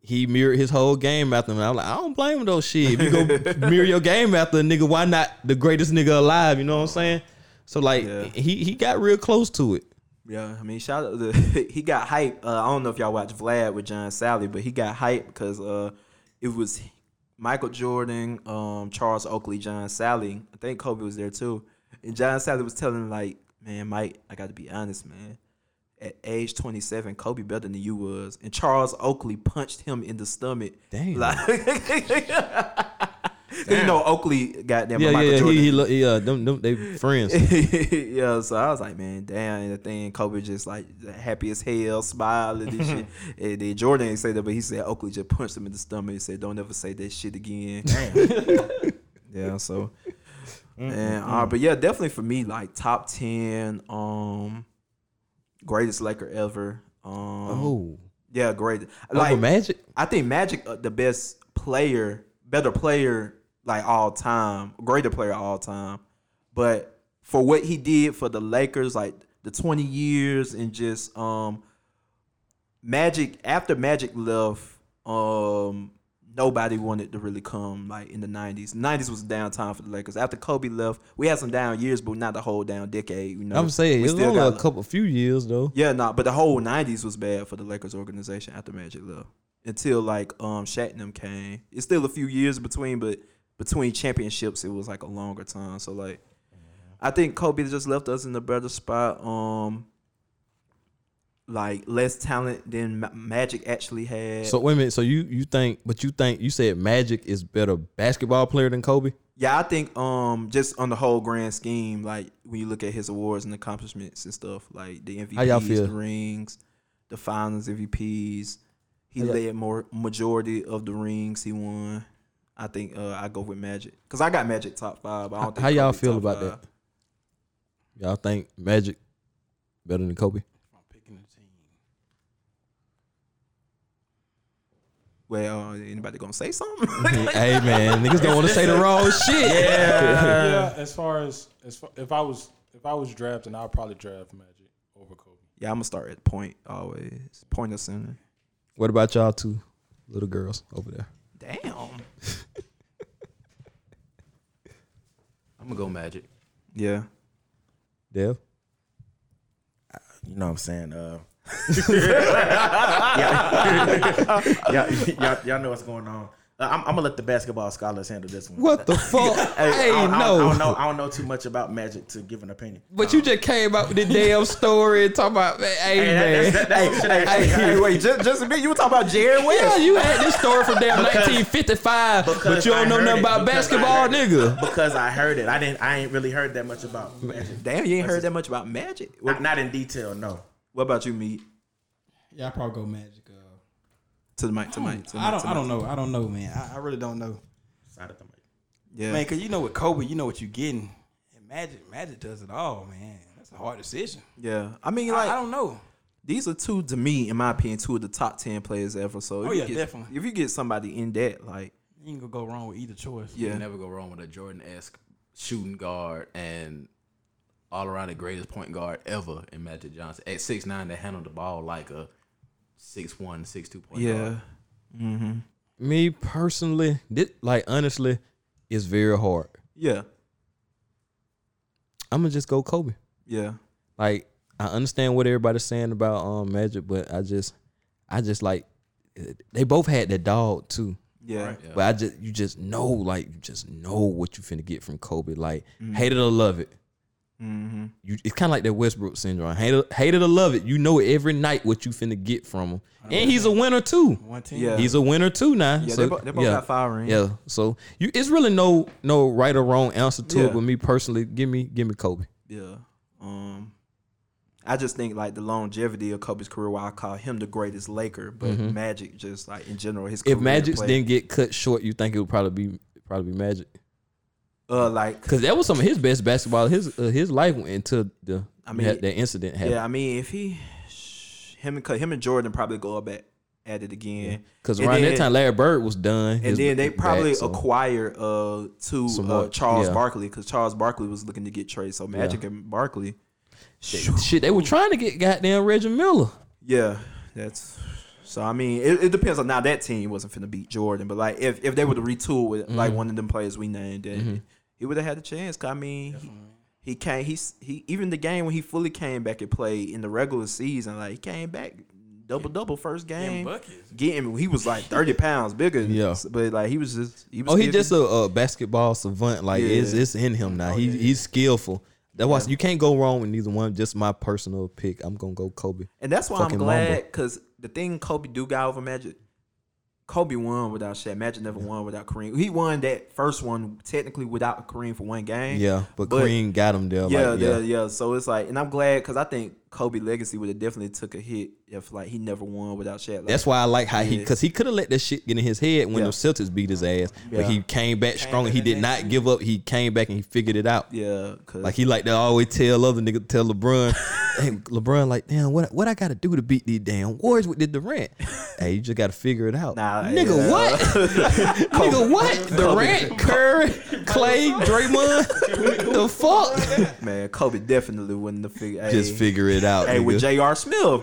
he mirrored his whole game after him. I'm like, I don't blame him though. Shit, if you go mirror your game after a nigga, why not the greatest nigga alive? You know what I'm saying? So like Yeah. he he got real close to it. Yeah, I mean, shout out to he got hype. Uh, I don't know if y'all watch Vlad with John Salley, but he got hype because uh, it was Michael Jordan, um, Charles Oakley, John Salley. I think Kobe was there too, and John Salley was telling him like, "Man, Mike, I got to be honest, man. At age 27, Kobe better than you was." And Charles Oakley punched him in the stomach. Damn. Like, you know, Oakley got them. Yeah, yeah, Michael yeah. Jordan. He, he, lo- he uh, them, them, they friends. yeah, so I was like, man, damn. And the thing, Kobe just like happy as hell, smiling and shit. and then Jordan ain't say that, but he said Oakley just punched him in the stomach. He said, don't ever say that shit again. yeah, so. And uh, but yeah, definitely for me, like top ten, um, greatest Laker ever. Um, Oh, yeah, great. like Like Magic. I think Magic, uh, the best player, better player like all time, greater player all time. But for what he did for the Lakers, like the twenty years and just um, Magic after Magic left, um, nobody wanted to really come like in the nineties. Nineties was a down time for the Lakers. After Kobe left, we had some down years, but not the whole down decade. You know, I'm saying We it's still only a couple, few years though. yeah, nah, but the whole '90s was bad for the Lakers organization after Magic left. Until like um Shaq and them came, it's still a few years between, but between championships, it was like a longer time. So like, I think Kobe just left us in a better spot. Um, like less talent than Ma- Magic actually had. So wait a minute. So you you think, but you think you said Magic is better basketball player than Kobe? Yeah, I think um just on the whole grand scheme, like when you look at his awards and accomplishments and stuff, like the MVPs, How y'all feel? the rings, the Finals MVPs, he led more majority of the rings he won. I think uh, I go with Magic because I got Magic top five. I don't think How y'all Kobe feel about five. that? Y'all think Magic better than Kobe? I'm picking the team. Well, anybody gonna say something? hey man, niggas don't want to say the wrong shit. yeah, as far as as far, if I was if I was drafting, I'd probably draft Magic over Kobe. yeah, I'm gonna start at point always. Point of center. What about y'all two little girls over there? Damn. I'm gonna go Magic. Yeah. Dev? You know what I'm saying? Uh, yeah. y'all, y'all, y'all know what's going on. Uh, I'm, I'm gonna let the basketball scholars handle this one. What the fuck? hey, I, don't- I I no. don't know. I don't know too much about Magic to give an opinion. But you just came out with the damn story and talking about, man, hey, Hey, man. that's- that- that's some shit I- Hey, hey, wait, just, just a minute. You were talking about Jared West. yeah, you had this story from damn 1955, but you don't know nothing it, about basketball, heard nigga. Because I heard it. I didn't. I ain't really heard that much about Magic. Damn, you ain't heard that much about Magic. What, Not, not in detail. No. What about you, Meat? Yeah, I probably go Magic. Uh, To the mic, to the mic. To the I mic, don't. to I don't know. I don't know, man. I, I really don't know, Side of the mic. Yeah. man. Cause you know with Kobe, you know what you're getting. And Magic, Magic does it all, man. That's a hard decision. Yeah. I mean, like, I don't know. these are two, to me, in my opinion, two of the top 10 players ever. So, if Oh, you yeah, get- definitely. If you get somebody in that, like, You ain't gonna go wrong with either choice. You yeah. can never go wrong with a Jordan esque shooting guard and all around the greatest point guard ever in Magic Johnson. At six nine, they handled the ball like a six one, six two point Yeah. guard. Mm-hmm. Me personally, this, like honestly, it's very hard. Yeah. I'm gonna just go Kobe. Yeah. Like I understand what everybody's saying about um Magic, but I just, I just like, they both had that dog too. Yeah. Yeah. But I just you just know like you just know what you finna get from Kobe. Like Mm-hmm. hate it or love it. Mm-hmm. You it's kind of like that Westbrook syndrome. Hate it, hate or love it. You know every night what you finna get from him, and he's a winner too. One team. Yeah. He's a winner too now. Yeah, So, they, bo- they both yeah. got five rings. Yeah, so you it's really no no right or wrong answer to Yeah. it. But me personally, give me give me Kobe. Yeah. Um, I just think like the longevity of Kobe's career, why I call him the greatest Laker, but Magic just like in general his. Mm-hmm. If career Magic's didn't get cut short, you think it would probably be probably be Magic uh, like because that was some of his best basketball. His uh, his life went into the I mean, that, that incident happened. yeah, I mean if he, him and him and Jordan probably go up at, at it again. Because And around then- that time, Larry Bird was done, And then they back, probably so- acquired uh to uh, Charles yeah. Barkley because Charles Barkley was looking to get traded. So Magic and Barkley, shit. They were trying to get goddamn Reggie Miller. yeah, that's. So I mean, it, it depends on now. That team wasn't finna beat Jordan, but like if, if they were to retool with like Mm-hmm. one of them players we named, then he would have had a chance. 'Cause, I mean, he, he came. He's he even the game when he fully came back and played in the regular season, like he came back double double first game. buckets. Getting he was like thirty pounds bigger. Yeah. but like he was just he was. Oh, he just a, a basketball savant. Like it's Yeah. it's in him now. Oh, he he's skillful. That's why you can't go wrong with neither one. Just my personal pick. I'm gonna go Kobe. And that's why Fucking I'm glad because the thing Kobe do got over Magic, Kobe won without Shaq. Magic never won without Kareem. He won that first one technically without Kareem for one game. Yeah, but, But- Kareem got him there. Yeah, like, yeah, yeah. yeah. So it's like, and I'm glad because I think Kobe legacy would have definitely took a hit if like he never won without Shaq. Like, That's why I like how he because he could have let that shit get in his head when Yeah. the Celtics beat his ass, but Yeah. he came back strong. back He did next not give up. He came back and he figured it out. yeah, Like he like to always tell other nigga tell LeBron, hey LeBron, like damn, what what I got to do to beat these damn Warriors with the Durant? hey, you just got to figure it out. Nah, nigga, yeah. what? nigga, what? Durant, Curry, Clay, Draymond, the fuck? man, Kobe definitely wouldn't have figured. Just hey, figure it out. Hey, with nigga. J.R. Smith,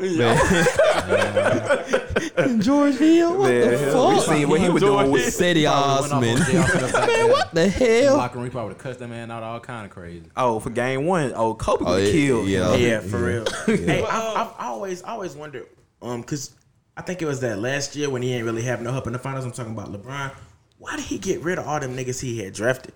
George Hill, what man, the we fuck? seen what he was doing with Cedi Osman. Man, what the hell? Locker room, he probably would have cussed that man out all kind of crazy. Oh, for game one, oh Kobe would Oh, have yeah, killed. yeah. him. Yeah, for real. Hey, I, I've always, always wondered, um, cause I think it was that last year when he ain't really have no help in the finals. I'm talking about LeBron. Why did he get rid of all them niggas he had drafted?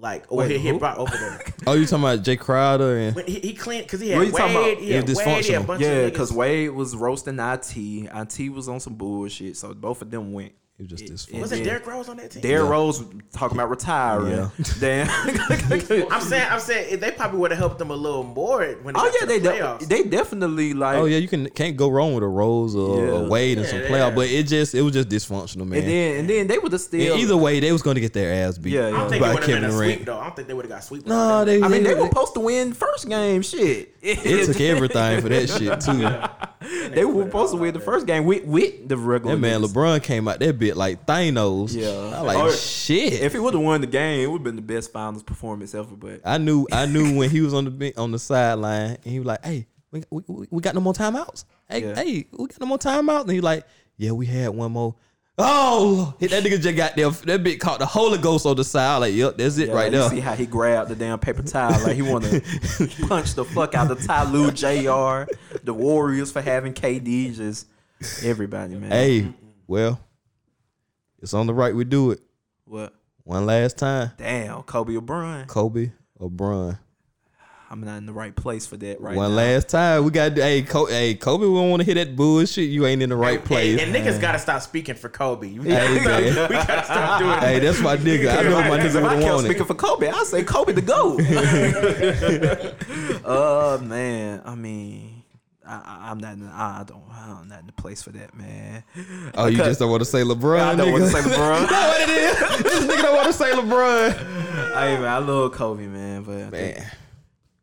Like, or Wait, he, he brought over there. Oh, you talking about Jae Crowder and When he, he cleaned because he What had you talking about? Wade, he It had was Wade, he had a dysfunctional. bunch Yeah, of because. Wade was roasting IT. IT was on some bullshit, so both of them went. It was just this. it- was it. Derrick Rose on that team? Derrick Rose talking about retiring. Yeah. Damn. I'm saying, I'm saying they probably would have helped them a little more when they oh got yeah, to they the de- they definitely like. Oh yeah, you can can't go wrong with a Rose or Yeah. a Wade and some Yeah, playoff, but it just it was just dysfunctional, man. And then and then they would have still. And either way, they was going to get their ass beat. Yeah, I don't think it by would have been Kevin a Durant. sweep though. I don't think they would have got sweep. No, they. I mean, they they, were supposed to win first game. Shit. it took everything for that shit too. they were supposed to win the first game with with the regular. That man niggas. LeBron came out that bit like Thanos. Yeah. I like Or- shit. If he would have won the game, it would have been the best finals performance ever. But I knew I knew when he was on the on the sideline and he was like, "Hey, we, we, we- we got no more timeouts. Hey, Yeah. hey, we got no more timeouts." And he was like, "Yeah, we had one more." Oh, that nigga just got there. That bit caught the Holy Ghost on the side. Like, yep, that's it yeah, right there. see how he grabbed the damn paper towel like he want to punch the fuck out of Ty Lue Jr. The Warriors for having KD. Just everybody, man. Hey, well, it's on the right. We do it what? one last time. Damn, Kobe or Bron. Kobe or Bron. I'm not in the right place for that right one now. last time. We got hey, Kobe, hey, Kobe. We don't want to hear that bullshit. You ain't in the right place. And, and niggas gotta stop speaking for Kobe. We Hey, gotta, we gotta stop doing hey, that's my nigga. I know my If nigga I would have kept wanted. speaking for Kobe, I say Kobe the goat. uh man, I mean, I, I, I'm not. In, I don't. I'm not in the place for that, man. Oh, you just don't want to say LeBron? I don't want to say LeBron. Know what it is? this nigga don't want to say LeBron. hey man, I love Kobe, man. But I think- Man,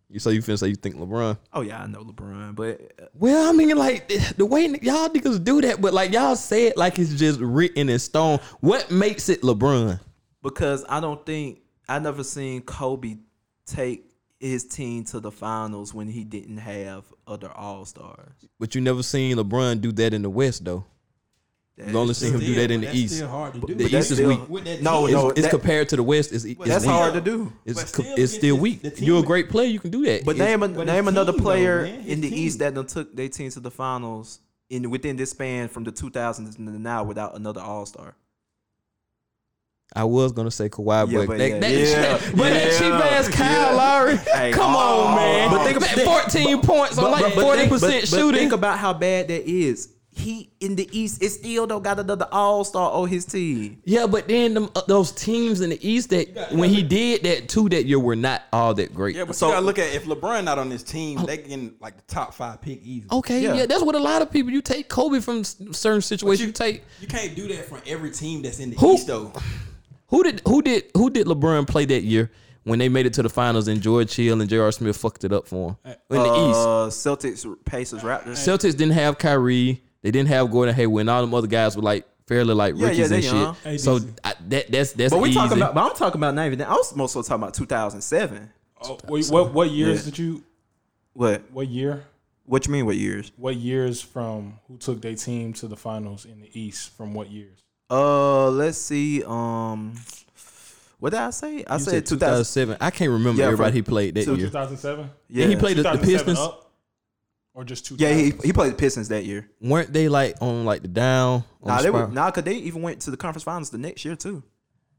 you so you finna say you think LeBron? oh yeah, I know LeBron, but uh, Well, I mean, like the way y'all niggas do that, but like y'all say it like it's just written in stone. What makes it LeBron? because I don't think I never seen Kobe take his team to the finals when he didn't have other All Stars. But you never seen LeBron do that in the West though. You only seen him do that in the that's East. Still hard to do. The But East that's is still- weak. With that No, team. no, It's, it's that- compared to the West. It's, it's That's weak. hard to do. It's, But co- still, it's still it's- weak. the team You're a great player. You can do that. But It's- name a, but name another team, though, player man. His in the team. East that done took their team to the finals in within this span from the 2000s to now without another All Star. I was gonna say Kawhi, Yeah, but, but that, yeah, that, yeah, but that yeah, cheap ass Kyle yeah. Lowry. Hey, Come oh, on, man. but But think think about- about 14 points on like 40 think, percent but- but shooting. think about how bad that is. He in the East, it still don't got another All Star on his team. yeah, but then them, uh, those teams in the East that when he did that too that year were not all that great. Yeah, but So- you gotta look at if LeBron not on this team, they getting like the top five pick easy. Okay, Yeah. yeah. that's what a lot of people. You take Kobe from certain situations. You, take You can't do that from every team that's in the Who- East though. who did who did who did LeBron play that year when they made it to the finals and George Hill and J.R. Smith fucked it up for him in the East. Uh, Celtics, Pacers, Raptors. Celtics didn't have Kyrie. They didn't have Gordon Hayward. And all them other guys were like fairly like Yeah, rookies yeah, they and young. shit. Hey, so DC. I, that that's that's but we easy. talking about. But I'm talking about not even that. I was mostly talking about 2007. Oh, wait, what what years Yeah. did you? What? What year? What you mean? What years? What years from who took their team to the finals in the East? From what years? Uh, let's see. Um, what did I say? I You said said 2000. 2007. I can't remember Yeah, everybody he played that so year. 2007. Yeah, he played the, the Pistons. up? Or just two. Yeah, he he played the Pistons that year. Weren't they like on like the down? Nah, the they were spiral? nah, cause they even went to the conference finals the next year too.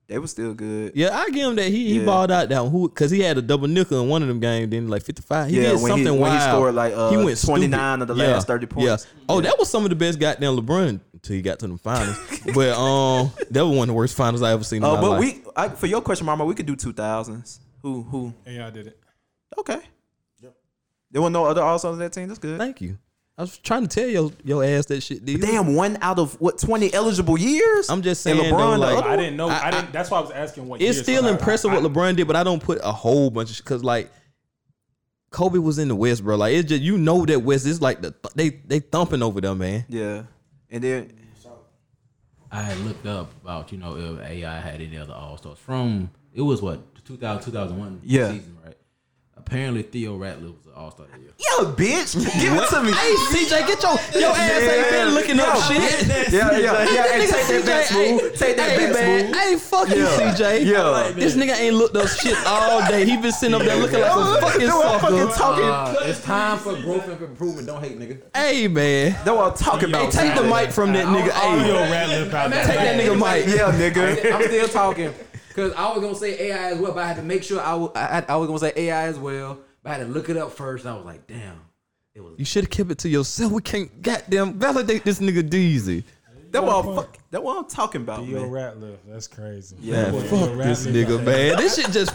They were still good. Yeah, I give him that. He he balled out that. Who because he had a double nickel in one of them games. Then like 55. He Yeah, did when he- something when he scored, like, uh, 29 of the last 30 points. Yeah. Oh, that was some of the best goddamn LeBron until he got to the finals. but um, that was one of the worst finals I ever seen. Oh, in my but life. we I, for your question, Mama, we could do two thousands. Who who? Yeah, I did it. Okay. There were no other all stars on that team. That's good. Thank you. I was trying to tell your your ass that shit. Dude. Damn, one out of what twenty eligible years? I'm just saying, though, LeBron, the like- other I didn't know. I- I, didn't. That's why I was asking what. It's years, still so impressive I- what LeBron did, but I don't put a whole bunch of because like Kobe was in the West, bro. Like it's just you know that West is like the they they thumping over them, man. Yeah, and then I had looked up about you know if AI had any other All Stars from it was what 2000 2001 Yeah. season right. Apparently Theo Ratliff was an All Star that year. yo, bitch, give it to me. Hey CJ, get your your ass ain't been looking up shit. Yeah, yeah, yeah. Hey, This take nigga that back, CJ, smooth. Take that hey, back, man. smooth. Hey, fuck you, Yeah. CJ. Yeah. This nigga ain't looked up shit all day. He been sitting up there looking like a fucking That's I'm fucking sucker. talking. Uh, it's time for growth and improvement. Don't hate, nigga. Hey, man. That's what I'm talking Hey, about. take the mic from that nigga. Theo Hey, Ratliff out there. take that nigga mic. Yeah, nigga. I'm still talking because I was gonna say AI as well, but I had to make sure I I, had- I was gonna say AI as well, but I had to look it up first. And I was like, damn, it was. You should have kept it to yourself. We can't goddamn validate this nigga Deezy. That what I'm fuck. That's what I'm talking about, Theo man. Ratliff. That's crazy. Yeah, Man, Theo fuck this nigga, man. This shit just.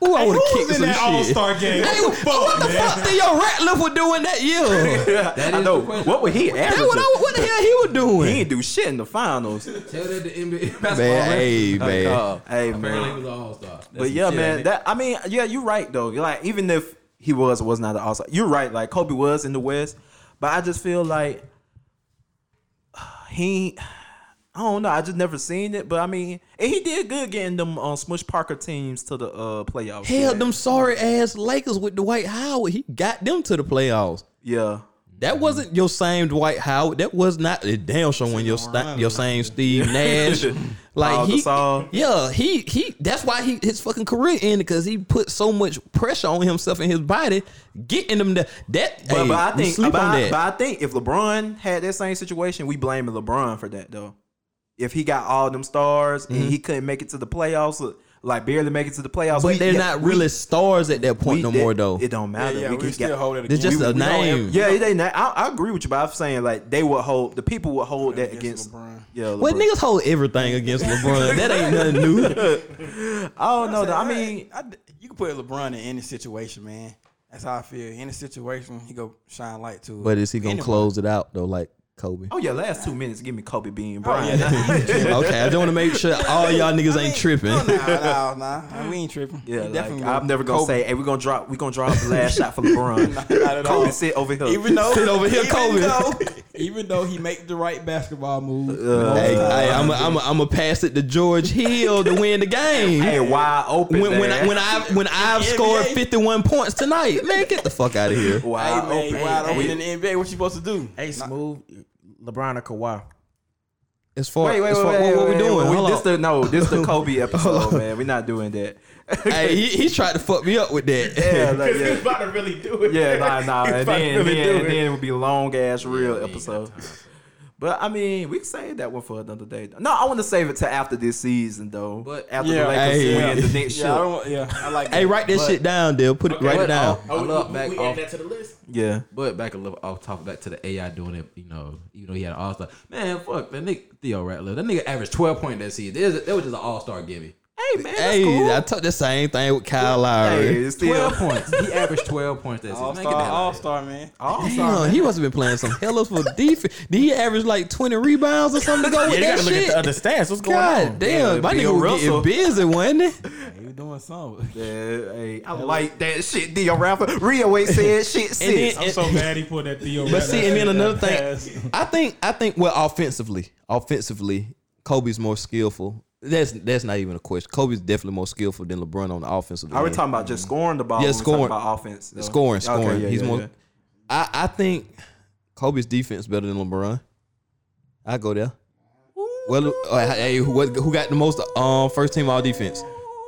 Pi- Ooh, I would have Who kicked was in some that All shit. Star game? Hey, What the fuck, what the man? fuck Theo Ratliff was doing that year? That I is know. the question. What would he That average? what, I, what the hell he was doing? He doing? ain't do shit in the finals. Tell that the NBA basketball. Man, hey, referee. man. Uh, hey Apparently he man. was an All Star. But yeah, man. That I mean, yeah, you're right though. Like even if he was or was not an all star, you're right. Like Kobe was in the West, but I just feel like he. I don't know. I just never seen it, but I mean, and he did good getting them uh, Smush Parker teams to the uh, playoffs. Hell, yeah. them sorry ass Lakers with Dwight Howard. He got them to the playoffs. Yeah, That wasn't your same Dwight Howard. That was not a damn show when your sta- your same Steve Nash. like he, Gasol. yeah, he he. That's why he his fucking career ended because he put so much pressure on himself and his body, getting them to that. but, hey, but I think, but, I, that. but I think if LeBron had that same situation, we blame LeBron for that though. If he got all them stars and mm-hmm. he couldn't make it to the playoffs, or, like barely make it to the playoffs, but we- they're yeah, not we- really stars at that point we- no that- more though. It don't matter. yeah, we we, can still get, hold it It's against just a we name. ever- yeah, they not. I, I agree with you, but I'm saying like they would hold the people would hold that against. against LeBron. Yeah, well, niggas hold everything against LeBron. that ain't nothing new. I don't know. though. I mean, I, you can put LeBron in any situation, man. That's how I feel. Any situation, he go shine light to it. But is he gonna Anybody. close it out though, like Kobe? Oh yeah, last two minutes, give me Kobe Bean Oh, Bryant. yeah, okay, I just want to make sure all y'all niggas ain't tripping. No, nah, nah, nah. We ain't tripping. Yeah, He like, definitely I'm never gonna Kobe. say, "Hey, we're gonna drop, we gonna drop the last shot for LeBron." Not at Kobe, all. sit over here. Even though Sit over here, even Kobe. Though, even though he make the right basketball move, Uh, Hey, hey, I'm I'm I'm gonna pass it to George Hill to win the game. hey, wide open. when when man. I, when I when I've scored 51 points tonight, man, get the fuck out of here. hey wide man, open. wide open hey. in the NBA. What you supposed to do? Hey, smooth. LeBron or Kawhi? As far Wait, wait, as wait, far wait, what, what we doing? wait, Hold this on. the no, this is the Kobe episode, man. We're not doing that. hey, he, he tried to fuck me up with that. yeah, like, yeah. about to really do it. Yeah, nah, nah. And then, really then, it. then it would be long ass real we ain't got episode. Time for But I mean, we can save that one for another day. No, I want to save it to after this season, though. But- after Yeah. the Lakers Hey, win yeah. the next Yeah, I don't. Yeah, I like. Hey, write that But- shit down, Dale. Put it, write it But down. Oh, oh, I look back we off- add that to the list. Yeah, But back a little off top back to the AI doing it, you know, even though he had an all star. Man, fuck that nigga Theo Ratliff. That nigga averaged twelve points that season. That was, that was just an all star gimme. Hey man, that's Hey, cool. I took the same thing with Kyle Lowry. hey, it's still Twelve points. He averaged twelve points that season. All star, get the all out of here. star, man. Damn, he must have been playing some hellas for defense. Did he average like 20 rebounds or something to go Yeah, with you that gotta look at shit? the stats. What's going God on? damn, Yeah, my Bill nigga was getting busy, wasn't he? He was doing something. Yeah, hey, I like that shit. Dio Rafa, Rio ain't said shit And since. then- I'm so mad he pulled that Theo. But see, and then another thing. I think, I think, well, offensively, offensively, Kobe's more skillful. That's that's not even a question. Kobe's definitely more skillful than LeBron on the offensive Are we talking about just scoring the ball? Yeah, scoring. about offense. though? Scoring, Okay, scoring. yeah, He's yeah, more. yeah. I I think Kobe's defense better than LeBron. I go there. Well, uh, hey, who, who got the most um first team all defense?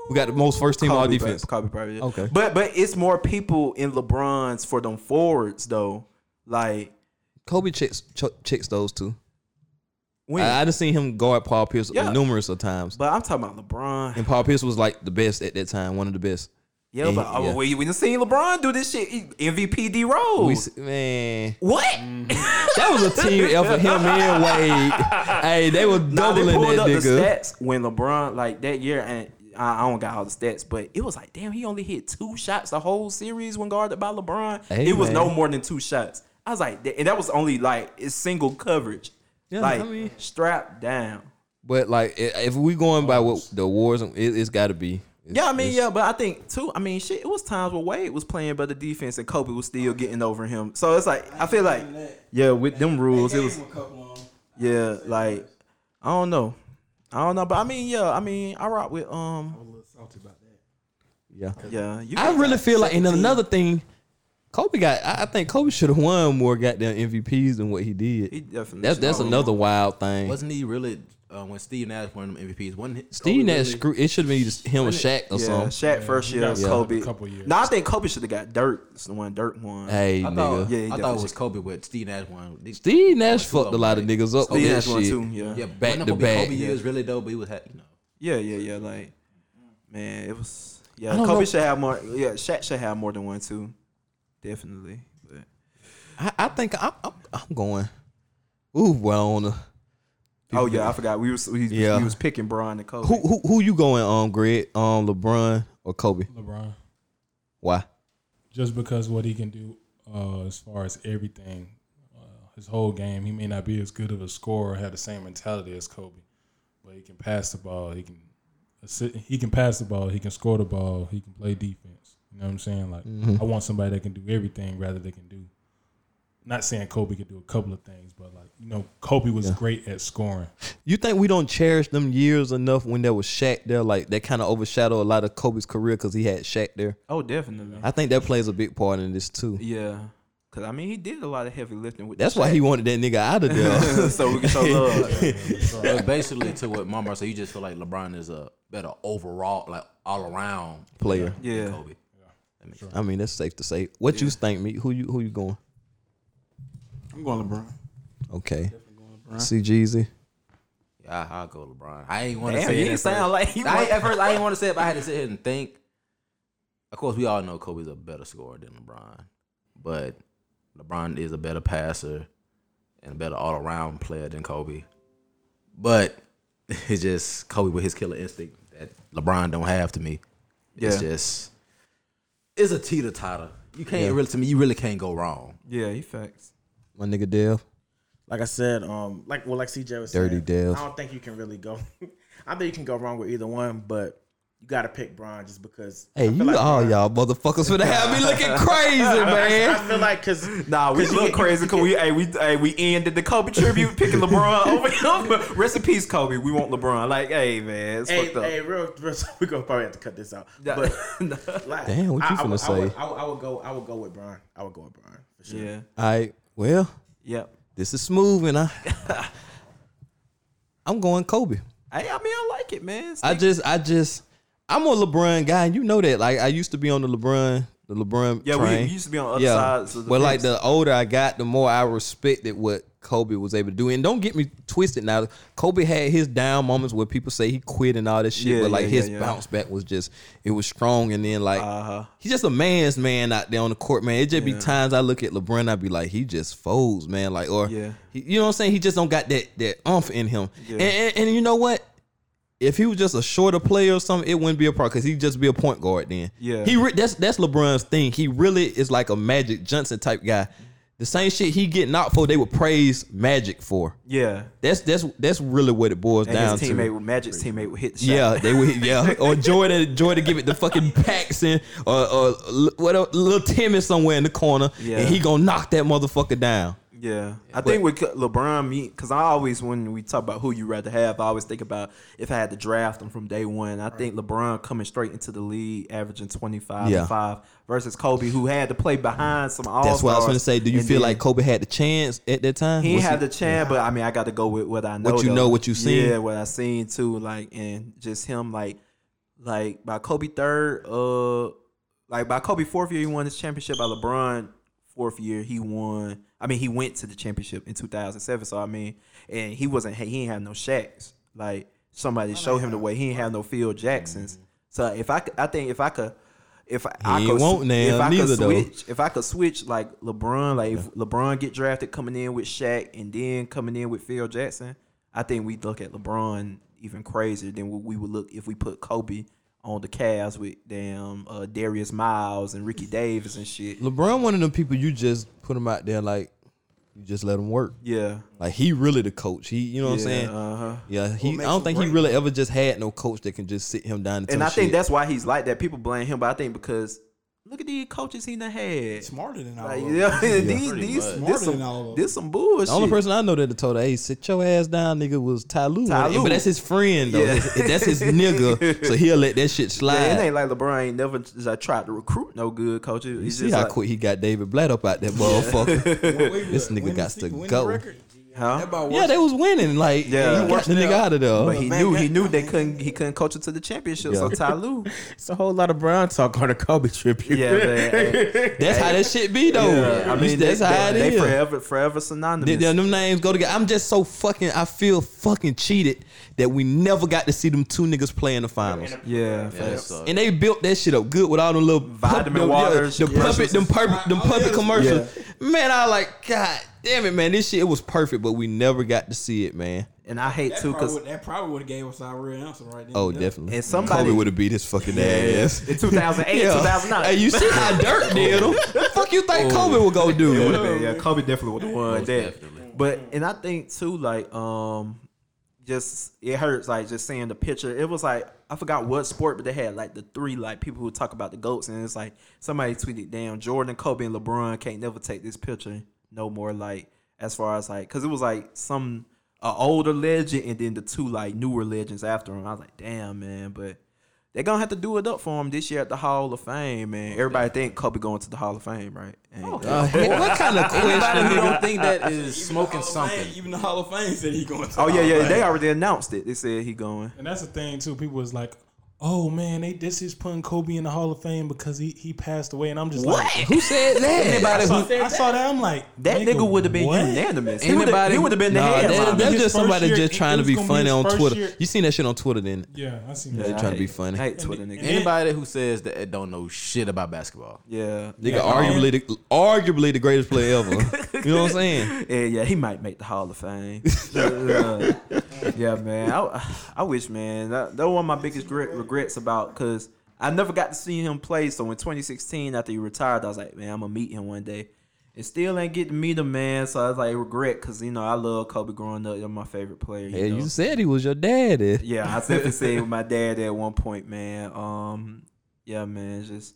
Who got the most first team all Kobe, defense? Kobe probably. yeah. Okay. but but it's more people in LeBron's for them forwards though. Like Kobe checks ch- checks those two. When, I, I just seen him guard Paul Pierce Yeah. numerous of times, but I'm talking about LeBron. and Paul Pierce was like the best at that time, one of the best. Yeah, And- but oh, yeah. we we done seen LeBron do this shit. He- MVP D We Rose. s- man, What? that was a team effort. Him and Wade, hey, they were Nah, they doubling pulled that up the nigga. stats when LeBron like that year, and I, I don't got all the stats, but it was like, damn, he only hit two shots the whole series when guarded by LeBron. Hey, it was no more than two shots. I was like, and that was only like it's single coverage, Yeah, like I mean- strapped down. But like, if we going by what the awards, it, it's got to be. It's- Yeah, I mean, yeah, but I think too. I mean, shit. It was times where Wade was playing but the defense and Kobe was still getting over him. So it's like I feel like, yeah, with them rules, it was yeah, like I don't know, I don't know, but I mean, yeah, I mean, I rock with um, Yeah. yeah. You I really feel like, and another thing, Kobe got. I I think Kobe should have won more goddamn MVPs than what he did. He definitely. That's that's should've- another wild thing. Wasn't he really uh, when Steve Nash won them MVPs? Wasn't he, Steve Nash really- screw. It should have been just him or Shaq or Yeah, something. Shaq first he year, got Kobe. a couple years. No, I think Kobe should have got Dirk. It's the one Dirk won. Hey, I nigga. thought, Yeah, he I thought definitely it was Kobe, but Steve Nash won. They- Steve Nash Two of fucked a them, lot of right? niggas up Steve with that Nash won shit. too. Yeah. Yeah, Back back to to back. Kobe years really though, but he was, ha- you know. Yeah, yeah, yeah. Like, man, it was. Yeah, don't Kobe know. should have more. Yeah, Shaq should have more than one too. Definitely. But I, I think I'm, I'm, I'm going. Ooh, well, on the, oh yeah, I forgot. We was we, Yeah. we was picking Bron and Kobe. who who who you going um Greg um LeBron or Kobe? LeBron, Why? just because what he can do uh, as far as everything, uh, his whole game. He may not be as good of a scorer, have the same mentality as Kobe, but he can pass the ball. He can assi- he can pass the ball. He can score the ball. He can play defense. You know what I'm saying? Like mm-hmm. I want somebody that can do everything rather than can do. Not saying Kobe could do a couple of things, but like you know, Kobe was great at scoring. You think we don't cherish them years enough when there was Shaq there? Like that kind of overshadow a lot of Kobe's career because he had Shaq there. Oh, definitely. I think that plays a big part in this too. Yeah, cause I mean he did a lot of heavy lifting with. That's the why he wanted that nigga out of there. so we can show love. But basically, to what Mama said, you just feel like LeBron is a better overall, like all around Player. than Yeah. Kobe. That makes sense. I mean, that's safe to say. What you think, me? Who you who you going? I'm going LeBron. Okay. LeBron. See Jeezy. Yeah, I, I'll go LeBron. I ain't want to Damn, say he it. sound like he I, want- at first, I didn't want to say it, but I had to sit here and think. Of course, we all know Kobe's a better scorer than LeBron, but LeBron is a better passer and a better all-around player than Kobe. But it's just Kobe with his killer instinct that LeBron don't have to me. It's Yeah. just it's a teeter totter. You can't really to me. You really can't go wrong. Yeah, he facts. My nigga Dale. Like I said, um, like well, like CJ was Dirty saying, Dales. I don't think you can really go. I think you can go wrong with either one, but you got to pick Bron just because. Hey, you like all Bron- y'all motherfuckers finna have me looking crazy, man. I feel like because Nah, we look crazy because we hey we hey we ended the Kobe tribute picking LeBron over him. Rest in peace, Kobe. We want LeBron. Like, hey man, it's Hey, fucked up. hey, real, real we gonna probably have to cut this out. Yeah. But like, Damn, what you I, I finna would- I would, say? I would, I would go. I would go with Bron. I would go with Bron for sure. yeah, All right, well, yep. this is smooth, and I, I'm going Kobe. Hey, I mean, I like it, man. I just, I just, I'm a LeBron guy, and you know that. Like, I used to be on the LeBron, the LeBron yeah, we, train. we used to be on other sides. Of the but like the older I got, the more I respected what Kobe was able to do. And don't get me twisted now. Kobe had his down moments where people say he quit and all this shit, Yeah, but like yeah, his yeah, yeah. bounce back was just it was strong. And then like Uh-huh. he's just a man's man out there on the court, man. It just be times I look at LeBron, I'd be like, he just folds, man. Like or Yeah. he, you know what I'm saying? He just don't got that that umph in him. Yeah. And, and, and you know what? If he was just a shorter player or something, it wouldn't be a problem because he'd just be a point guard then. Yeah. He re- that's that's LeBron's thing. He really is like a Magic Johnson type guy. The same shit he getting out for, they would praise Magic for. yeah, That's that's that's really what it boils and down his to. teammate, with Magic's teammate, would hit the shot. Yeah, they would. Yeah, or Jordan, Jordan give it the fucking Paxson or, or what a little Timmy somewhere in the corner, Yeah. and he gonna knock that motherfucker down. Yeah, I think with LeBron, me, because I always when we talk about who you rather have, I always think about if I had to draft him from day one. I think LeBron coming straight into the league, averaging twenty five Yeah. and five, versus Kobe, who had to play behind some all. That's what I was gonna say. Do you feel like Kobe had the chance at that time? He Was had the chance, but I mean, I got to go with what I know. What you though. know, what you seen. Yeah, what I seen too. Like, and just him, like, like by Kobe third, uh, like by Kobe fourth year, he won his championship. By LeBron fourth year, he won. I mean, he went to the championship in 2007. So I mean, and he wasn't. He ain't have no Shaqs. Like somebody showed him the way. He ain't have no Phil Jacksons. Mm-hmm. So if I, could, I think if I could. If I, I ain't could, want now, if I neither, could though. switch, if I could switch like LeBron, like if LeBron get drafted coming in with Shaq and then coming in with Phil Jackson, I think we'd look at LeBron even crazier than what we would look if we put Kobe on the Cavs with damn uh, Darius Miles and Ricky Davis and shit. LeBron, one of them people you just put him out there like you just let him work. Yeah, Like he really the coach. He, you know what I'm saying? Uh huh. Yeah, he. I don't him think he really ever just had no coach that can just sit him down and, And tell I think shit. that's why he's like that. People blame him, but I think because look at these coaches he done had. Smarter than all Like, of them. yeah, these, pretty these, much. this Smarter some, than all of them. this some bullshit. The only person I know that told her, "Hey, sit your ass down, nigga," was Ty Lue. Ty Lue. But that's his friend though. Yeah. That's, that's his nigga. So he'll let that shit slide. Yeah, it ain't like LeBron ain't never just uh, tried to recruit no good coaches. you He's see just how like, quick he got David Blatt up out that motherfucker. This nigga got se- to winning go. Record? Huh? That about yeah, worse- they was winning. Like, Yeah. yeah, he got the nigga out of there. But he Man, knew he man, knew I they mean- couldn't he couldn't coach it to the championship. So Yeah. Ty Lue, It's a whole lot of Brown talk on the Kobe tribute. yeah, man, hey, that's how that shit be though. yeah, I mean that's they, how they, it they is. forever forever synonymous. They- they- them names go together. I'm just so fucking. I feel fucking cheated that we never got to see them two niggas play in the finals. yeah, Yeah, facts. And they built that shit up good with all them little Vitamin them, waters, yeah, the puppet, them puppet, them Oh, puppet commercials. Man, I like God damn it, man. This shit it was perfect, but we never got to see it, man. and I hate That too because that probably would have gave us our real answer right then. Oh, Yeah. definitely. And somebody- Kobe would have beat his fucking ass. in 2008, Yeah. 2009. Hey, you see how Dirk did him? What the fuck you think Kobe would go Would've do? been- yeah, Kobe definitely would have won that. definitely. But and I think too, like, um, just it hurts like just seeing the picture. It was like I forgot what sport, but they had like the three like people who talk about the goats, and it's like somebody tweeted, "Damn, Jordan, Kobe, and LeBron can't never take this picture no more." Like as far as like, cause it was like some a older legend and then the two like newer legends after him. I was like, damn man, but. They're gonna have to do it up for him this year at the Hall of Fame, man. Everybody think Kobe going to the Hall of Fame, right? And- Uh, what kind of Anybody question? who don't think that is Even smoking Hall of Fame- something. even the Hall of Fame said he going to. oh the yeah, Hall of yeah. Fame. They already announced it. They said he going. And that's the thing too. People was like, "Oh man, they this is putting Kobe in the Hall of Fame because he he passed away." And I'm just like, Who said that? Anybody I saw, who I saw that. I'm like, that nigga would have been what? unanimous. Anybody he would have been the Nah, headline. that, that's just somebody year- just trying to be funny on Twitter. year. You seen that shit on Twitter, then? Yeah, I seen Yeah, that. they trying to be funny. I hate Twitter And- niggas. and- Anybody who says that it don't know shit about basketball. yeah, Nigga, Yeah, arguably, the, arguably the greatest player ever. you know what I'm saying? yeah, yeah. He might make the Hall of Fame. Uh, yeah, man. I, I wish, man. That, that was one of my biggest regret, regrets about because I never got to see him play. So in 2016, after he retired, I was like, man, I'm gonna meet him one day. And still ain't get to meet him, man. So I was like, regret, cause you know I love Kobe growing up. You're my favorite player. You know? you said he was your daddy. Yeah, I definitely said with my dad at one point, man. Um, yeah, man, it's just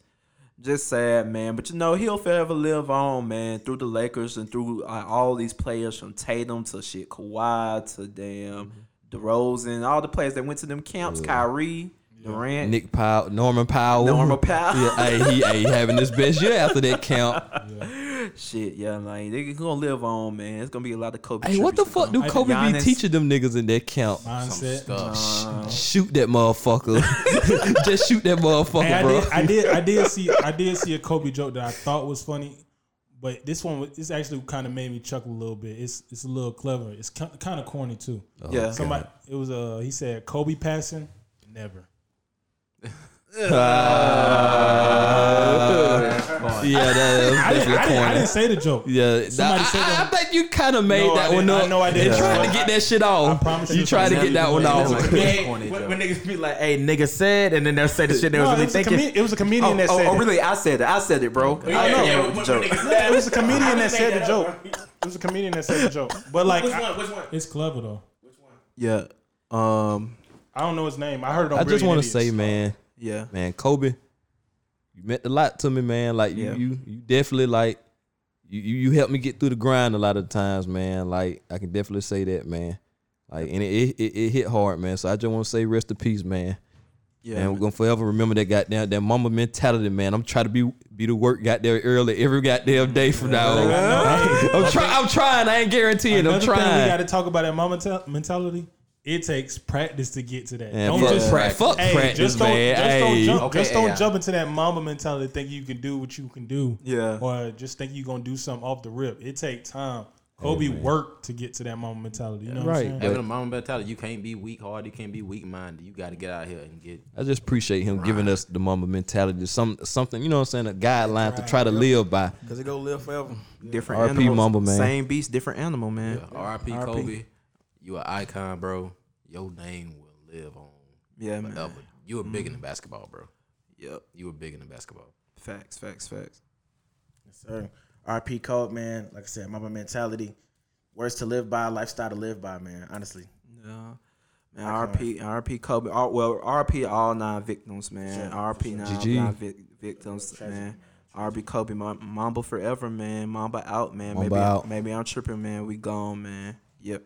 just sad, man. But you know, he'll forever live on, man, through the Lakers and through uh, all these players from Tatum to shit Kawhi to damn DeRozan, all the players that went to them camps, Kyrie, Durant, Nick Powell, Norman Powell. Norman Powell. Yeah, hey, he, hey, having his best year after that count. shit, yeah, like they gonna live on, man. It's gonna be a lot of Kobe. Hey, what the fuck do Hey, Kobe be Giannis. teaching them niggas in that count? Some Mindset. stuff. Shoot that motherfucker. Just shoot that motherfucker, Hey, I bro. did, I did, I did see, I did see a Kobe joke that I thought was funny, but this one, was- this actually kind of made me chuckle a little bit. It's, it's a little clever. It's kind of corny too. Yeah. Somebody, it was uh, he said Kobe passing, never. yeah, that was I didn't, definitely I, didn't, I didn't say the joke. Yeah, Somebody I, said I, I that- think you kind of made No, I that one didn't. up. I know I didn't. And trying to get that shit off. I promise you you it's tried to get that one that off. was- Yeah, Corny when, joke. when niggas be like, "Hey, nigga said," and then they'll say the shit they No, was it really was, a thinking. comed- it was a comedian Oh, that oh, said oh, it. really? I said it. I said it, bro. I know yeah, it when- was a joke. niggas Yeah, it was a comedian that said the joke. It was a comedian that said the joke. But like, Which I- one? Which one? it's clever though. Which one? Yeah. Um. I don't know his name. I heard it on I just want want to say, man, Yeah. man, Kobe, you meant a lot to me, man. Like you, Yeah. you, you definitely like you, you, you helped me get through the grind a lot of times, man. Like I can definitely say that, man. Like and it it, it hit hard, man. So I just want to say rest in peace, man. Yeah. and we're gonna forever remember that goddamn that Mamba mentality, man. I'm trying to be be the work got there early every goddamn day from now on. I'm trying. I'm trying. I ain't guaranteeing. I'm Another thing we got to talk about that Mamba mental- mentality. It takes practice to get to that. Man, don't fuck, just prac- fuck hey, practice, just don't, man. Just don't Hey. jump. Okay, just don't yeah. jump into that Mamba mentality. Think you can do what you can do. Yeah. Or just think you're gonna do something off the rip. It take time. Kobe worked to get to that Mamba mentality. You know what Right. I'm saying? Having a Mamba mentality, you can't be weak hearted, you can't be weak minded. You got to get out here and get. I just appreciate him giving us the Mamba mentality, some something you know what I'm saying, a guideline to try to live by. Cause it go live forever. Different RP animals. Mamba, man. Same beast, different animal, man. Yeah, R.I.P. Kobe, you an icon, bro. Your name will live on Yeah, man. You were big in the mm. basketball, bro. Yep. You were big in the basketball. Facts, facts, facts. Yes, Sir, RP code, man. Like I said, Mamba mentality, words to live by, lifestyle to live by, man. Honestly, Yeah. Man, RP, RP Kobe. all- Well, RP all nine victims, man. RP nine, Gigi. nine vic- victims, man. RP Kobe, Mamba forever, man. Mamba out, man. Mamba maybe, out. maybe I'm tripping, man. We gone, man. Yep.